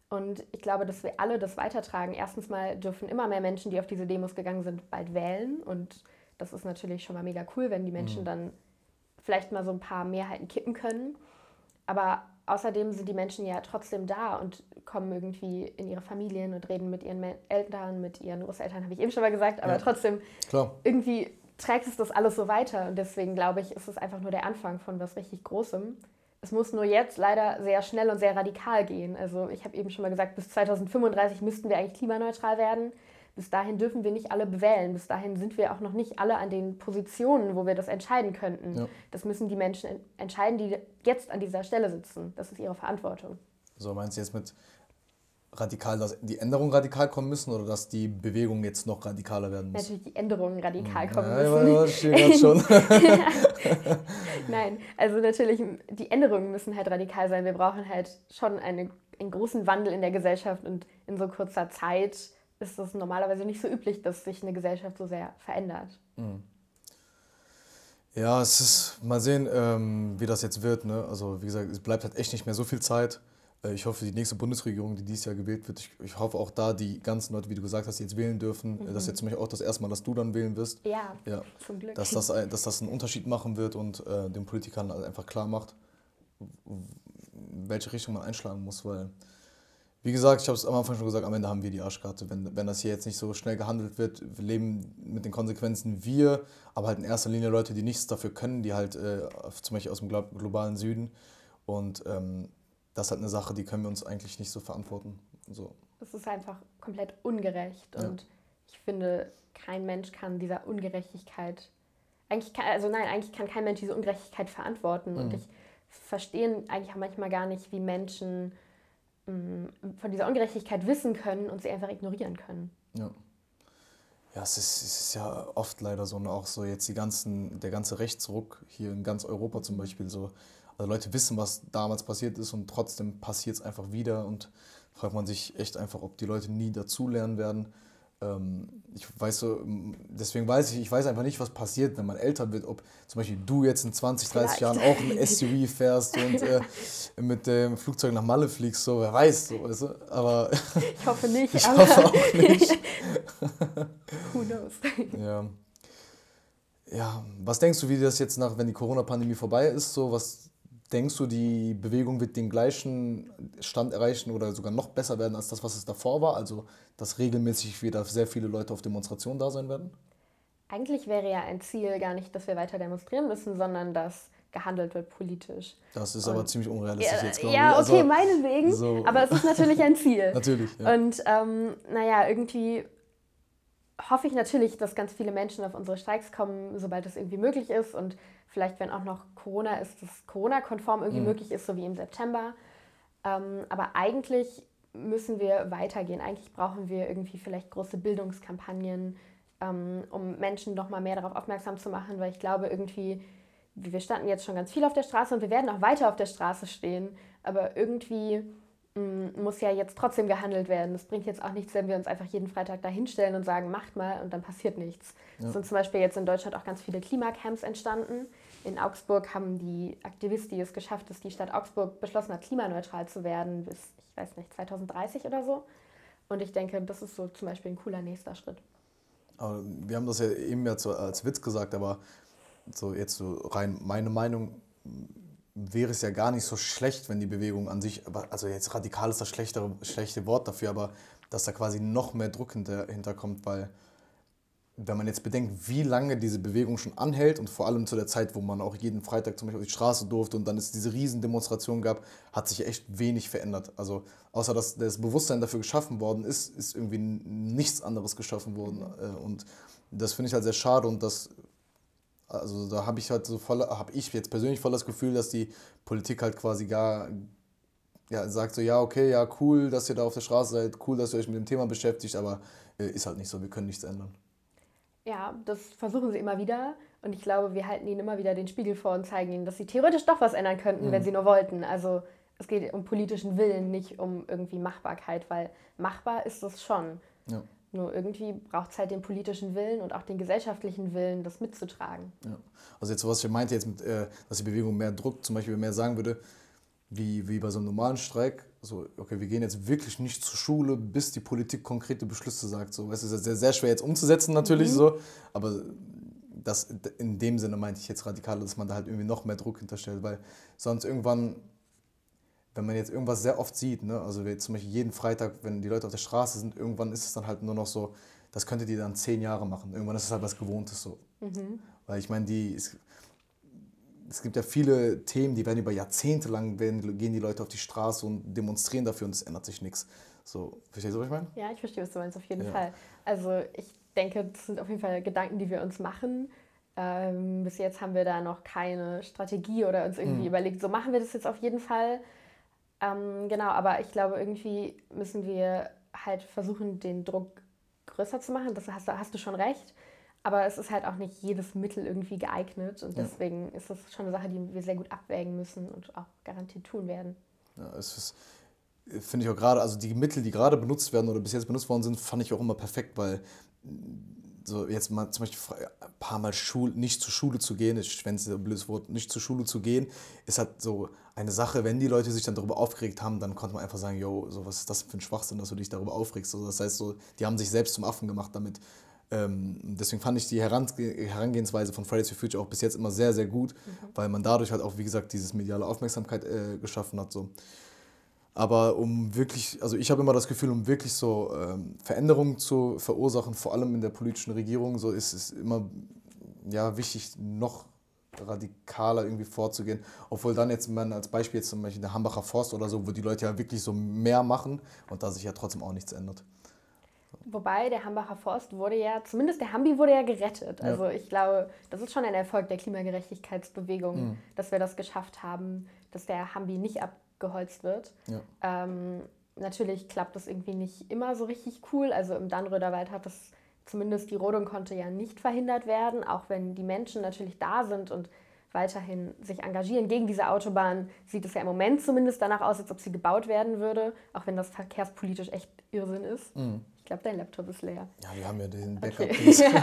Und ich glaube, dass wir alle das weitertragen. Erstens mal dürfen immer mehr Menschen, die auf diese Demos gegangen sind, bald wählen. Und das ist natürlich schon mal mega cool, wenn die Menschen mhm. dann vielleicht mal so ein paar Mehrheiten kippen können. Aber außerdem sind die Menschen ja trotzdem da und kommen irgendwie in ihre Familien und reden mit ihren Eltern, mit ihren Großeltern, habe ich eben schon mal gesagt, aber ja, trotzdem klar. irgendwie trägt es das alles so weiter und deswegen glaube ich, ist es einfach nur der Anfang von was richtig Großem. Es muss nur jetzt leider sehr schnell und sehr radikal gehen. Also ich habe eben schon mal gesagt, bis 2035 müssten wir eigentlich klimaneutral werden bis dahin dürfen wir nicht alle bewählen. Bis dahin sind wir auch noch nicht alle an den Positionen, wo wir das entscheiden könnten. Ja. Das müssen die Menschen entscheiden, die jetzt an dieser Stelle sitzen. Das ist ihre Verantwortung. So meinst du jetzt mit radikal, dass die Änderungen radikal kommen müssen oder dass die Bewegung jetzt noch radikaler werden muss? Natürlich die Änderungen radikal hm. kommen ja, müssen. Ja, schon. Nein, also natürlich, die Änderungen müssen halt radikal sein. Wir brauchen halt schon eine, einen großen Wandel in der Gesellschaft und in so kurzer Zeit ist es normalerweise nicht so üblich, dass sich eine Gesellschaft so sehr verändert. Mhm. Ja, es ist mal sehen, ähm, wie das jetzt wird. Ne? Also wie gesagt, es bleibt halt echt nicht mehr so viel Zeit. Äh, ich hoffe, die nächste Bundesregierung, die dieses Jahr gewählt wird, ich, ich, hoffe auch da, die ganzen Leute, wie du gesagt hast, die jetzt wählen dürfen, mhm. das ist jetzt zum Beispiel auch das erste Mal, dass du dann wählen wirst. Ja, ja. zum Glück. Dass das, dass das einen Unterschied machen wird und äh, den Politikern einfach klar macht, welche Richtung man einschlagen muss, weil wie gesagt, ich habe es am Anfang schon gesagt, am Ende haben wir die Arschkarte. Wenn, wenn das hier jetzt nicht so schnell gehandelt wird, wir leben mit den Konsequenzen wir, aber halt in erster Linie Leute, die nichts dafür können, die halt äh, zum Beispiel aus dem globalen Süden. Und ähm, das ist halt eine Sache, die können wir uns eigentlich nicht so verantworten. So. Das ist einfach komplett ungerecht. Ja. Und ich finde, kein Mensch kann dieser Ungerechtigkeit, eigentlich kann, also nein, eigentlich kann kein Mensch diese Ungerechtigkeit verantworten. Mhm. Und ich verstehe eigentlich auch manchmal gar nicht, wie Menschen von dieser Ungerechtigkeit wissen können und sie einfach ignorieren können. Ja. Ja, es ist, es ist ja oft leider so und auch so jetzt die ganzen, der ganze Rechtsruck hier in ganz Europa zum Beispiel so. Also Leute wissen, was damals passiert ist und trotzdem passiert es einfach wieder und fragt man sich echt einfach, ob die Leute nie dazulernen werden. Ähm, ich weiß so, deswegen weiß ich, ich weiß einfach nicht, was passiert, wenn man älter wird. Ob zum Beispiel du jetzt in 20, 30 Vielleicht. Jahren auch ein SUV fährst und äh, mit dem Flugzeug nach Malle fliegst, so, wer weiß, so, weißt du? Aber. Ich hoffe nicht. ich hoffe auch nicht. Who knows? Ja. Ja, was denkst du, wie das jetzt nach, wenn die Corona-Pandemie vorbei ist, so, was Denkst du, die Bewegung wird den gleichen Stand erreichen oder sogar noch besser werden als das, was es davor war? Also, dass regelmäßig wieder sehr viele Leute auf Demonstrationen da sein werden? Eigentlich wäre ja ein Ziel gar nicht, dass wir weiter demonstrieren müssen, sondern dass gehandelt wird politisch. Das ist und, aber ziemlich unrealistisch ja, jetzt, glaube ich. Ja, okay, also, meinetwegen. So. Aber es ist natürlich ein Ziel. natürlich. Ja. Und ähm, naja, irgendwie hoffe ich natürlich, dass ganz viele Menschen auf unsere Streiks kommen, sobald es irgendwie möglich ist. Und vielleicht, wenn auch noch Corona ist, dass Corona-konform irgendwie mhm. möglich ist, so wie im September. Ähm, aber eigentlich müssen wir weitergehen. Eigentlich brauchen wir irgendwie vielleicht große Bildungskampagnen, ähm, um Menschen noch mal mehr darauf aufmerksam zu machen, weil ich glaube irgendwie, wir standen jetzt schon ganz viel auf der Straße und wir werden auch weiter auf der Straße stehen, aber irgendwie muss ja jetzt trotzdem gehandelt werden. Es bringt jetzt auch nichts, wenn wir uns einfach jeden Freitag da hinstellen und sagen, macht mal und dann passiert nichts. Ja. Es sind zum Beispiel jetzt in Deutschland auch ganz viele Klimacamps entstanden. In Augsburg haben die Aktivisten es geschafft, dass die Stadt Augsburg beschlossen hat, klimaneutral zu werden bis, ich weiß nicht, 2030 oder so. Und ich denke, das ist so zum Beispiel ein cooler nächster Schritt. Aber wir haben das ja eben so als Witz gesagt, aber so jetzt so rein meine Meinung wäre es ja gar nicht so schlecht, wenn die Bewegung an sich, also jetzt radikal ist das schlechtere, schlechte Wort dafür, aber dass da quasi noch mehr Druck hinter, hinterkommt, weil wenn man jetzt bedenkt, wie lange diese Bewegung schon anhält und vor allem zu der Zeit, wo man auch jeden Freitag zum Beispiel auf die Straße durfte und dann es diese Riesendemonstration gab, hat sich echt wenig verändert. Also außer dass das Bewusstsein dafür geschaffen worden ist, ist irgendwie nichts anderes geschaffen worden. Äh, und das finde ich halt sehr schade und das, also da habe ich halt so voll, habe ich jetzt persönlich voll das Gefühl, dass die Politik halt quasi gar, ja, sagt so, ja, okay, ja, cool, dass ihr da auf der Straße seid, cool, dass ihr euch mit dem Thema beschäftigt, aber äh, ist halt nicht so, wir können nichts ändern. Ja, das versuchen sie immer wieder. Und ich glaube, wir halten ihnen immer wieder den Spiegel vor und zeigen ihnen, dass sie theoretisch doch was ändern könnten, mhm. wenn sie nur wollten. Also es geht um politischen Willen, nicht um irgendwie Machbarkeit, weil machbar ist es schon. Ja. Nur irgendwie braucht es halt den politischen Willen und auch den gesellschaftlichen Willen, das mitzutragen. Ja. Also jetzt, was ich meinte jetzt, mit, äh, dass die Bewegung mehr druckt, zum Beispiel mehr sagen würde, wie, wie bei so einem normalen Streik, so, okay, wir gehen jetzt wirklich nicht zur Schule, bis die Politik konkrete Beschlüsse sagt. So, es ist sehr, sehr schwer jetzt umzusetzen natürlich mhm. so, aber das, in dem Sinne meinte ich jetzt radikal, dass man da halt irgendwie noch mehr Druck hinterstellt, weil sonst irgendwann, wenn man jetzt irgendwas sehr oft sieht, ne, also zum Beispiel jeden Freitag, wenn die Leute auf der Straße sind, irgendwann ist es dann halt nur noch so, das könntet ihr dann zehn Jahre machen. Irgendwann ist es halt was Gewohntes so. Mhm. Weil ich meine, die, es gibt ja viele Themen, die werden über Jahrzehnte lang, werden, gehen die Leute auf die Straße und demonstrieren dafür und es ändert sich nichts. So, verstehst du, was ich meine? Ja, ich verstehe, was du meinst, auf jeden ja. Fall. Also ich denke, das sind auf jeden Fall Gedanken, die wir uns machen. Ähm, bis jetzt haben wir da noch keine Strategie oder uns irgendwie mhm. überlegt, so machen wir das jetzt auf jeden Fall. Ähm, genau, aber ich glaube, irgendwie müssen wir halt versuchen, den Druck größer zu machen. Das hast, hast du schon recht. Aber es ist halt auch nicht jedes Mittel irgendwie geeignet und deswegen ja. ist das schon eine Sache, die wir sehr gut abwägen müssen und auch garantiert tun werden. Ja, es ist, finde ich auch gerade, also die Mittel, die gerade benutzt werden oder bis jetzt benutzt worden sind, fand ich auch immer perfekt, weil so jetzt mal zum Beispiel ein paar Mal Schul nicht zur Schule zu gehen, ich schwänze ein blödes Wort, nicht zur Schule zu gehen, ist halt so eine Sache, wenn die Leute sich dann darüber aufgeregt haben, dann konnte man einfach sagen, yo, so was ist das für ein Schwachsinn, dass du dich darüber aufregst. So, das heißt so, die haben sich selbst zum Affen gemacht damit. Ähm, deswegen fand ich die Herangehensweise von Fridays for Future auch bis jetzt immer sehr, sehr gut, mhm. weil man dadurch halt auch, wie gesagt, dieses mediale Aufmerksamkeit äh, geschaffen hat. So. Aber um wirklich, also ich habe immer das Gefühl, um wirklich so ähm, Veränderungen zu verursachen, vor allem in der politischen Regierung, so ist es immer ja, wichtig, noch radikaler irgendwie vorzugehen. Obwohl dann jetzt man als Beispiel jetzt zum Beispiel der Hambacher Forst oder so, wo die Leute ja wirklich so mehr machen und da sich ja trotzdem auch nichts ändert. Wobei der Hambacher Forst wurde ja, zumindest der Hambi wurde ja gerettet. Also ja. ich glaube, das ist schon ein Erfolg der Klimagerechtigkeitsbewegung, mhm. dass wir das geschafft haben, dass der Hambi nicht abgeholzt wird. Ja. Ähm, natürlich klappt das irgendwie nicht immer so richtig cool. Also im Dannröder Wald hat das zumindest die Rodung konnte ja nicht verhindert werden, auch wenn die Menschen natürlich da sind und weiterhin sich engagieren gegen diese Autobahn, sieht es ja im Moment zumindest danach aus, als ob sie gebaut werden würde, auch wenn das verkehrspolitisch echt Irrsinn ist. Mhm glaube, dein Laptop ist leer. Ja, wir haben ja den Backup. Okay. ja,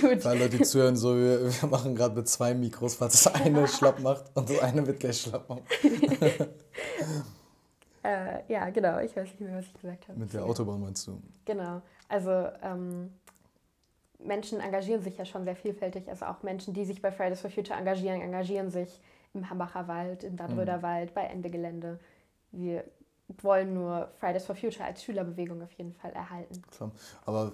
gut. Weil Leute zuhören, so, wir, wir machen gerade mit zwei Mikros, falls das eine schlapp macht und das eine wird gleich schlapp machen. äh, ja, genau, ich weiß nicht mehr, was ich gesagt habe. Mit der Autobahn meinst du? Genau, also ähm, Menschen engagieren sich ja schon sehr vielfältig. Also auch Menschen, die sich bei Fridays for Future engagieren, engagieren sich im Hambacher Wald, im Dadröder mhm. Wald, bei Ende Gelände. Wir wollen nur Fridays for Future als Schülerbewegung auf jeden Fall erhalten. Klar, aber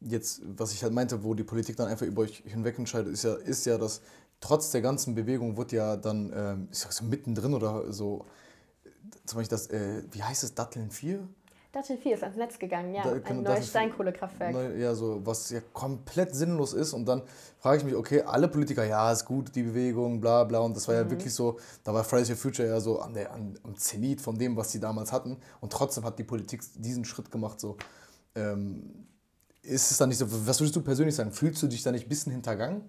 jetzt, was ich halt meinte, wo die Politik dann einfach über euch hinweg entscheidet, ist ja, ist ja, dass trotz der ganzen Bewegung wurde ja dann, ähm, ich sag so mittendrin oder so, zum Beispiel das, äh, wie heißt es, Datteln 4? Datteln 4 ist ans Netz gegangen, ja. Da, ein neues Steinkohlekraftwerk. Neu, ja, so, was ja komplett sinnlos ist. Und dann frage ich mich, okay, alle Politiker, ja, ist gut, die Bewegung, bla bla. Und das war mhm. ja wirklich so, da war Fridays for Future ja so an der, an, am Zenit von dem, was sie damals hatten. Und trotzdem hat die Politik diesen Schritt gemacht, so. Ähm, ist es dann nicht so, was würdest du persönlich sagen? Fühlst du dich da nicht ein bisschen hintergangen?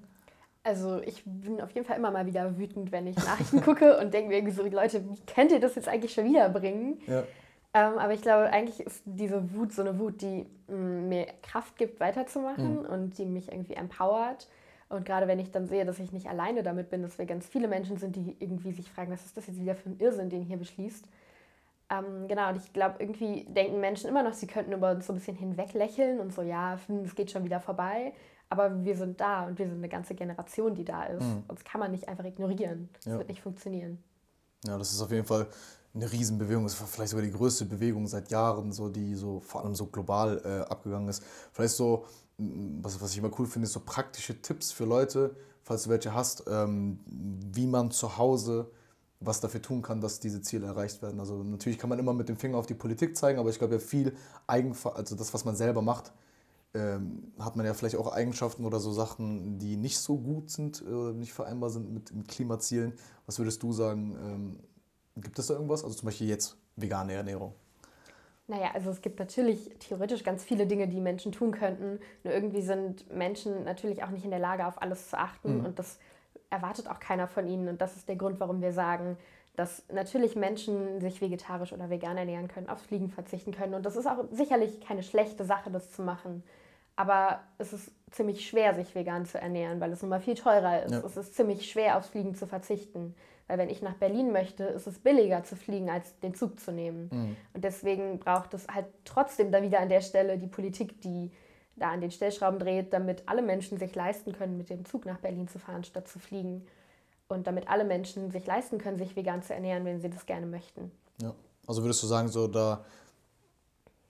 Also ich bin auf jeden Fall immer mal wieder wütend, wenn ich Nachrichten gucke und denke mir irgendwie so, Leute, wie könnt ihr das jetzt eigentlich schon wieder bringen? Ja. Ähm, aber ich glaube, eigentlich ist diese Wut so eine Wut, die mh, mm, mir Kraft gibt, weiterzumachen mhm. und die mich irgendwie empowert. Und gerade wenn ich dann sehe, dass ich nicht alleine damit bin, dass wir ganz viele Menschen sind, die irgendwie sich fragen, was ist das jetzt wieder für ein Irrsinn, den hier beschließt. Ähm, genau, und ich glaube, irgendwie denken Menschen immer noch, sie könnten über uns so ein bisschen hinweglächeln und so, ja, hm, es geht schon wieder vorbei. Aber wir sind da und wir sind eine ganze Generation, die da ist. Mhm. Uns kann man nicht einfach ignorieren. Das ja. wird nicht funktionieren. Ja, das ist auf jeden Fall eine Riesenbewegung. Das war vielleicht sogar die größte Bewegung seit Jahren, so, die so vor allem so global äh, abgegangen ist. Vielleicht so, was, was ich immer cool finde, ist so praktische Tipps für Leute, falls du welche hast, ähm, wie man zu Hause was dafür tun kann, dass diese Ziele erreicht werden. Also natürlich kann man immer mit dem Finger auf die Politik zeigen, aber ich glaube ja viel Eigenver also das, was man selber macht, ähm, hat man ja vielleicht auch Eigenschaften oder so Sachen, die nicht so gut sind, äh, nicht vereinbar sind mit, mit Klimazielen. Was würdest du sagen? Ähm, Gibt es da irgendwas? Also zum Beispiel jetzt vegane Ernährung. Naja, also es gibt natürlich theoretisch ganz viele Dinge, die Menschen tun könnten. Nur irgendwie sind Menschen natürlich auch nicht in der Lage, auf alles zu achten. Mhm. Und das erwartet auch keiner von ihnen. Und das ist der Grund, warum wir sagen, dass natürlich Menschen sich vegetarisch oder vegan ernähren können, aufs Fliegen verzichten können. Und das ist auch sicherlich keine schlechte Sache, das zu machen. Aber es ist ziemlich schwer, sich vegan zu ernähren, weil es nun mal viel teurer ist. Ja. Es ist ziemlich schwer, aufs Fliegen zu verzichten. Weil wenn ich nach Berlin möchte, ist es billiger zu fliegen, als den Zug zu nehmen. Mhm. Und deswegen braucht es halt trotzdem da wieder an der Stelle die Politik, die da an den Stellschrauben dreht, damit alle Menschen sich leisten können, mit dem Zug nach Berlin zu fahren, statt zu fliegen. Und damit alle Menschen sich leisten können, sich vegan zu ernähren, wenn sie das gerne möchten. Ja, also würdest du sagen, so da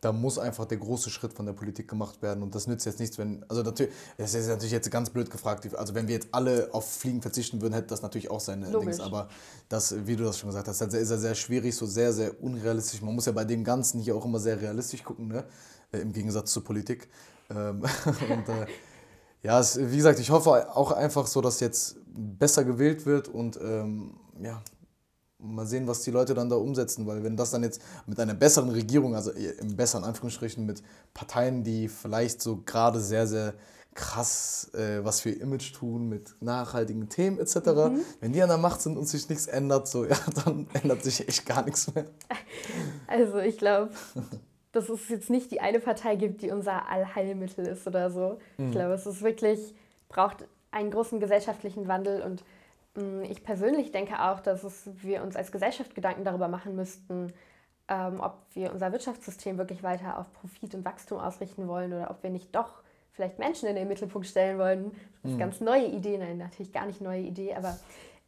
da muss einfach der große Schritt von der Politik gemacht werden. Und das nützt jetzt nichts, wenn, also natürlich, das ist natürlich jetzt ganz blöd gefragt, also wenn wir jetzt alle auf Fliegen verzichten würden, hätte das natürlich auch seine Logisch. Dings. Aber das, wie du das schon gesagt hast, ist ja sehr schwierig, so sehr, sehr unrealistisch. Man muss ja bei dem Ganzen hier auch immer sehr realistisch gucken, ne? Äh, im Gegensatz zur Politik. Ähm, und äh, ja, es, wie gesagt, ich hoffe auch einfach so, dass jetzt besser gewählt wird und ähm, ja, mal sehen, was die Leute dann da umsetzen, weil wenn das dann jetzt mit einer besseren Regierung, also im besseren Anführungsstrichen mit Parteien, die vielleicht so gerade sehr, sehr krass äh, was für Image tun mit nachhaltigen Themen etc., mhm. wenn die an der Macht sind und sich nichts ändert, so ja, dann ändert sich echt gar nichts mehr. Also ich glaube, dass es jetzt nicht die eine Partei gibt, die unser Allheilmittel ist oder so. Mhm. Ich glaube, es ist wirklich, braucht einen großen gesellschaftlichen Wandel und ich persönlich denke auch, dass es, wir uns als Gesellschaft Gedanken darüber machen müssten, ähm, ob wir unser Wirtschaftssystem wirklich weiter auf Profit und Wachstum ausrichten wollen oder ob wir nicht doch vielleicht Menschen in den Mittelpunkt stellen wollen. Das ist mhm. ganz neue Idee, nein, natürlich gar nicht neue Idee, aber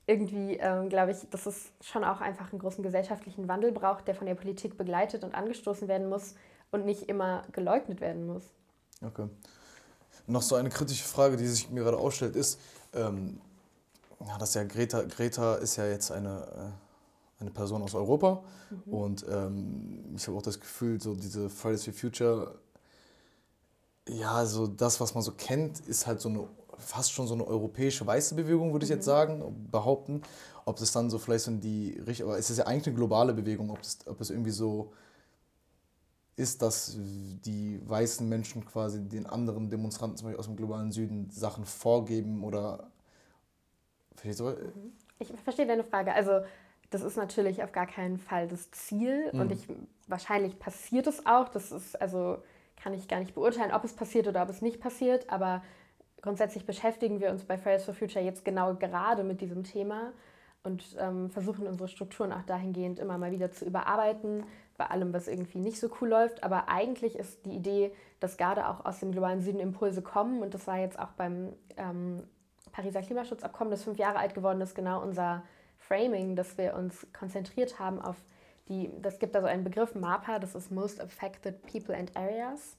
irgendwie ähm, glaube ich, dass es schon auch einfach einen großen gesellschaftlichen Wandel braucht, der von der Politik begleitet und angestoßen werden muss und nicht immer geleugnet werden muss. Okay. Noch so eine kritische Frage, die sich mir gerade ausstellt, ist, ähm, ja, das ist ja Greta, Greta ist ja jetzt eine, äh, eine Person aus Europa mhm. und ähm, ich habe auch das Gefühl, so diese Fridays for Future, ja, so das, was man so kennt, ist halt so eine fast schon so eine europäische weiße Bewegung, würde ich jetzt mhm. sagen, behaupten. Ob das dann so vielleicht so in die Richtung, aber es ist ja eigentlich eine globale Bewegung, ob, das, ob es irgendwie so ist, dass die weißen Menschen quasi den anderen Demonstranten zum Beispiel aus dem globalen Süden Sachen vorgeben oder Mhm. Ich verstehe deine Frage. Also das ist natürlich auf gar keinen Fall das Ziel mhm. und ich, wahrscheinlich passiert es auch. Das ist also kann ich gar nicht beurteilen, ob es passiert oder ob es nicht passiert, aber grundsätzlich beschäftigen wir uns bei Fridays for Future jetzt genau gerade mit diesem Thema und ähm, versuchen unsere Strukturen auch dahingehend immer mal wieder zu überarbeiten, bei allem, was irgendwie nicht so cool läuft. Aber eigentlich ist die Idee, dass gerade auch aus dem globalen Süden Impulse kommen und das war jetzt auch beim ähm, Pariser Klimaschutzabkommen, das fünf Jahre alt geworden ist, genau unser Framing, dass wir uns konzentriert haben auf die, das gibt also einen Begriff MAPA, das ist Most Affected People and Areas.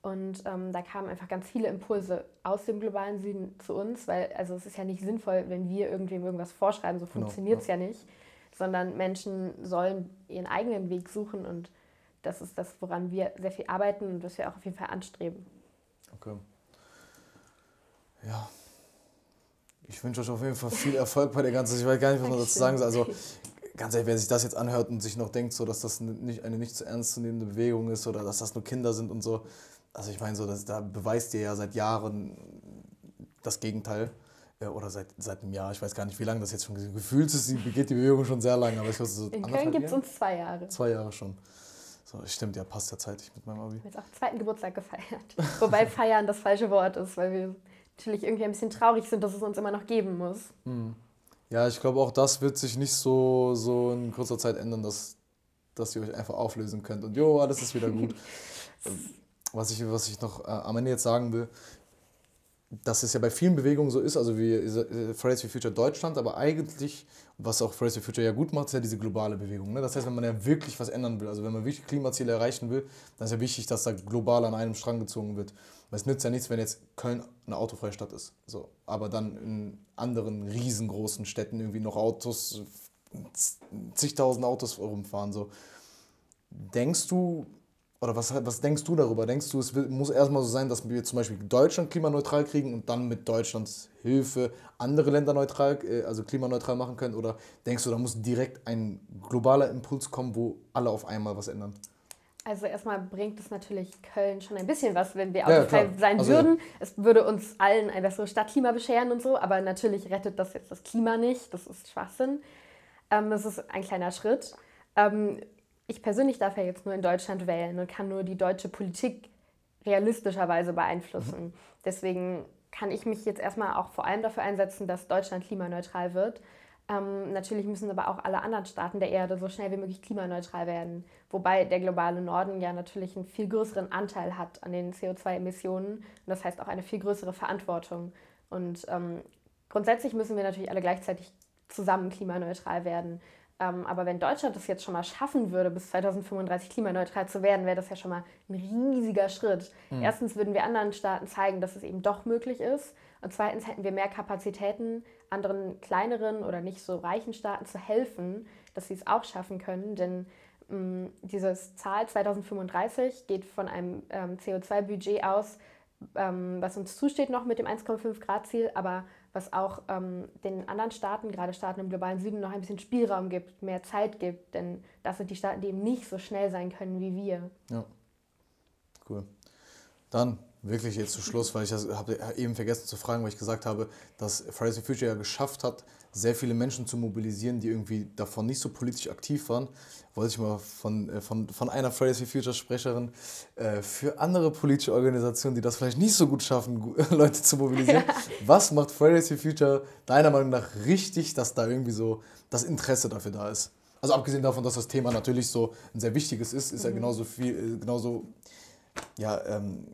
Und ähm, da kamen einfach ganz viele Impulse aus dem globalen Süden zu uns, weil also es ist ja nicht sinnvoll, wenn wir irgendwem irgendwas vorschreiben, so funktioniert es genau, ja. ja nicht, sondern Menschen sollen ihren eigenen Weg suchen und das ist das, woran wir sehr viel arbeiten und was wir auch auf jeden Fall anstreben. Okay. Ja. Ich wünsche euch auf jeden Fall viel Erfolg bei der ganzen. Ich weiß gar nicht, was man dazu sagen soll. Also ganz ehrlich, wer sich das jetzt anhört und sich noch denkt, so, dass das nicht, eine nicht zu ernst zu nehmende Bewegung ist oder dass das nur Kinder sind und so, also ich meine, so, dass, da beweist ihr ja seit Jahren das Gegenteil. Oder seit, seit einem Jahr, ich weiß gar nicht, wie lange das jetzt schon gefühlt ist. Sie geht die Bewegung schon sehr lange. Aber ich weiß, so In Köln gibt es uns zwei Jahre. Zwei Jahre schon. So, stimmt, ja, passt ja zeitig mit meinem Abi. Wir haben jetzt auch zweiten Geburtstag gefeiert. Wobei feiern das falsche Wort ist, weil wir natürlich irgendwie ein bisschen traurig sind, dass es uns immer noch geben muss. Hm. Ja, ich glaube auch das wird sich nicht so, so in kurzer Zeit ändern, dass, dass ihr euch einfach auflösen könnt. Und jo, alles ist wieder gut. was ich, was ich noch äh, am Ende jetzt sagen will, dass es ja bei vielen Bewegungen so ist, also wie äh, Fridays for Future Deutschland, aber eigentlich, was auch Fridays for Future ja gut macht, ist ja diese globale Bewegung. Ne? Das heißt, wenn man ja wirklich was ändern will, also wenn man wirklich Klimaziele erreichen will, dann ist ja wichtig, dass da global an einem Strang gezogen wird. Weil es nützt ja nichts, wenn jetzt Köln eine autofreie Stadt ist. So. Aber dann in anderen riesengroßen Städten irgendwie noch Autos, zigtausend Autos rumfahren. So. Denkst du, oder was, was denkst du darüber? Denkst du, es muss erstmal so sein, dass wir zum Beispiel Deutschland klimaneutral kriegen und dann mit Deutschlands Hilfe andere Länder neutral, äh, also klimaneutral machen können? Oder denkst du, da muss direkt ein globaler Impuls kommen, wo alle auf einmal was ändern? Also erstmal bringt es natürlich Köln schon ein bisschen was, wenn wir autofrei ja, sein also, würden. Ja. Es würde uns allen ein besseres Stadtklima bescheren und so, aber natürlich rettet das jetzt das Klima nicht. Das ist Schwachsinn. Ähm, das ist ein kleiner Schritt. Ähm, ich persönlich darf ja jetzt nur in Deutschland wählen und kann nur die deutsche Politik realistischerweise beeinflussen. Mhm. Deswegen kann ich mich jetzt erstmal auch vor allem dafür einsetzen, dass Deutschland klimaneutral wird. Ähm, natürlich müssen aber auch alle anderen Staaten der Erde so schnell wie möglich klimaneutral werden. Wobei der globale Norden ja natürlich einen viel größeren Anteil hat an den CO2-Emissionen und das heißt auch eine viel größere Verantwortung. Und ähm, grundsätzlich müssen wir natürlich alle gleichzeitig zusammen klimaneutral werden. Ähm, aber wenn Deutschland das jetzt schon mal schaffen würde, bis 2035 klimaneutral zu werden, wäre das ja schon mal ein riesiger Schritt. Mhm. Erstens würden wir anderen Staaten zeigen, dass es eben doch möglich ist. Und zweitens hätten wir mehr Kapazitäten, anderen kleineren oder nicht so reichen Staaten zu helfen, dass sie es auch schaffen können. Denn ähm, dieses Zahl 2035 geht von einem ähm, CO2-Budget aus, ähm, was uns zusteht noch mit dem 1,5 Grad Ziel, aber was auch ähm, den anderen Staaten, gerade Staaten im globalen Süden, noch ein bisschen Spielraum gibt, mehr Zeit gibt. Denn das sind die Staaten, die eben nicht so schnell sein können wie wir. Ja, cool. Dann wirklich jetzt zu Schluss, weil ich habe eben vergessen zu fragen, weil ich gesagt habe, dass Fridays for Future ja geschafft hat, sehr viele Menschen zu mobilisieren, die irgendwie davon nicht so politisch aktiv waren. Wollte ich mal von, äh, von, von einer Fridays for Future Sprecherin äh, für andere politische Organisationen, die das vielleicht nicht so gut schaffen, Leute zu mobilisieren. Was macht Fridays for Future deiner Meinung nach richtig, dass da irgendwie so das Interesse dafür da ist? Also abgesehen davon, dass das Thema natürlich so ein sehr wichtiges ist, ist mhm. ja genauso viel, äh, genauso ja, ähm,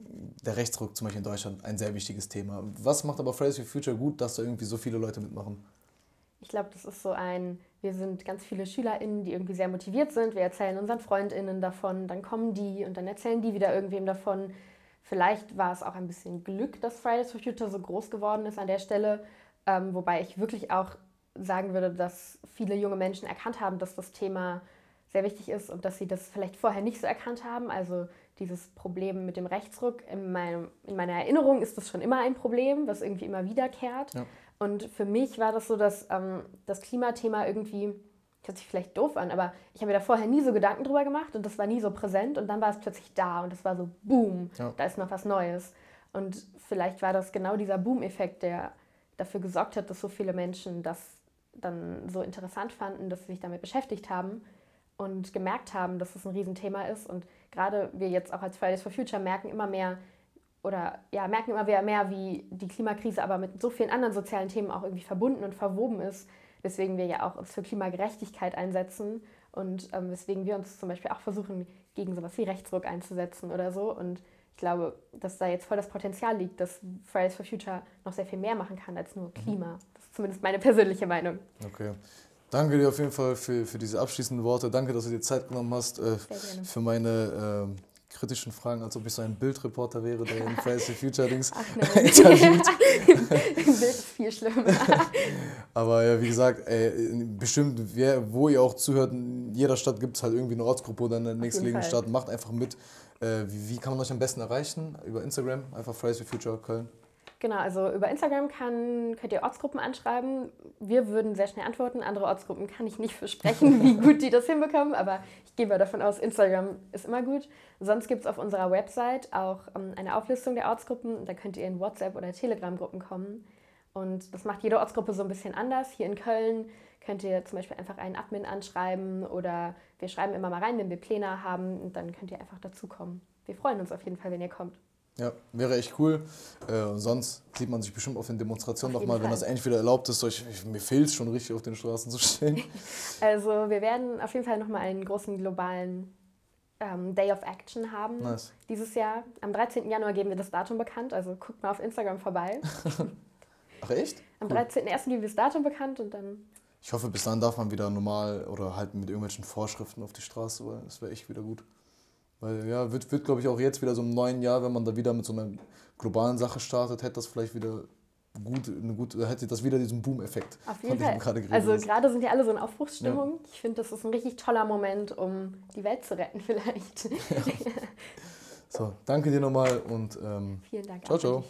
der Rechtsruck zum Beispiel in Deutschland ein sehr wichtiges Thema. Was macht aber Fridays for Future gut, dass da irgendwie so viele Leute mitmachen? Ich glaube, das ist so ein, wir sind ganz viele SchülerInnen, die irgendwie sehr motiviert sind. Wir erzählen unseren FreundInnen davon, dann kommen die und dann erzählen die wieder irgendwem davon. Vielleicht war es auch ein bisschen Glück, dass Fridays for Future so groß geworden ist an der Stelle. Ähm, wobei ich wirklich auch sagen würde, dass viele junge Menschen erkannt haben, dass das Thema sehr wichtig ist und dass sie das vielleicht vorher nicht so erkannt haben. Also dieses Problem mit dem Rechtsruck, in, meinem, in meiner Erinnerung ist das schon immer ein Problem, was irgendwie immer wiederkehrt. Ja. Und für mich war das so, dass ähm, das Klimathema irgendwie, hört sich vielleicht doof an, aber ich habe mir da vorher nie so Gedanken drüber gemacht und das war nie so präsent und dann war es plötzlich da und es war so, boom, ja. da ist noch was Neues. Und vielleicht war das genau dieser Boom-Effekt, der dafür gesorgt hat, dass so viele Menschen das dann so interessant fanden, dass sie sich damit beschäftigt haben und gemerkt haben, dass es das ein Riesenthema ist. Und gerade wir jetzt auch als Fridays for Future merken immer mehr oder ja, merken immer mehr, wie die Klimakrise aber mit so vielen anderen sozialen Themen auch irgendwie verbunden und verwoben ist, weswegen wir ja auch uns für Klimagerechtigkeit einsetzen und ähm, weswegen wir uns zum Beispiel auch versuchen, gegen sowas wie Rechtsruck einzusetzen oder so. Und ich glaube, dass da jetzt voll das Potenzial liegt, dass Fridays for Future noch sehr viel mehr machen kann als nur Klima. Das ist zumindest meine persönliche Meinung. Okay. Danke dir auf jeden Fall für, für diese abschließenden Worte. Danke, dass du dir Zeit genommen hast äh, für meine äh, kritischen Fragen, als ob ich so ein Bildreporter wäre, der in Fridays for Future Dings interviewt. Bild ist viel schlimmer. Aber ja, wie gesagt, ey, bestimmt, wer, wo ihr auch zuhört, in jeder Stadt gibt es halt irgendwie eine Ortsgruppe oder eine nächstgelegene Stadt. Macht einfach mit. Äh, wie, wie kann man euch am besten erreichen? Über Instagram, einfach Fridays for Future Köln. Genau, also über Instagram kann, könnt ihr Ortsgruppen anschreiben. Wir würden sehr schnell antworten. Andere Ortsgruppen kann ich nicht versprechen, wie gut die das hinbekommen, aber ich gehe mal davon aus, Instagram ist immer gut. Sonst gibt es auf unserer Website auch ähm, eine Auflistung der Ortsgruppen. Da könnt ihr in WhatsApp- oder Telegram-Gruppen kommen. Und das macht jede Ortsgruppe so ein bisschen anders. Hier in Köln könnt ihr zum Beispiel einfach einen Admin anschreiben oder wir schreiben immer mal rein, wenn wir Pläne haben und dann könnt ihr einfach dazukommen. Wir freuen uns auf jeden Fall, wenn ihr kommt. Ja, wäre echt cool. Äh, sonst sieht man sich bestimmt auf den Demonstrationen nochmal, wenn das endlich wieder erlaubt ist. Ich, ich, mir fehlt es schon richtig, auf den Straßen zu stehen. Also wir werden auf jeden Fall nochmal einen großen globalen ähm, Day of Action haben nice. dieses Jahr. Am 13. Januar geben wir das Datum bekannt, also guckt mal auf Instagram vorbei. Ach echt? Am cool. 13.01. geben wir das Datum bekannt und dann... Ich hoffe, bis dann darf man wieder normal oder halt mit irgendwelchen Vorschriften auf die Straße, weil das wäre echt wieder gut. Weil ja, wird, wird glaube ich, auch jetzt wieder so im neuen Jahr, wenn man da wieder mit so einer globalen Sache startet, hätte das vielleicht wieder gut, eine gute, hätte das wieder diesen Boom-Effekt. Auf jeden Fall. Gerade also gerade sind ja alle so in Aufbruchsstimmung. Ja. Ich finde, das ist ein richtig toller Moment, um die Welt zu retten vielleicht. Ja. so, danke dir nochmal und ähm, vielen Dank. Ciao, ciao.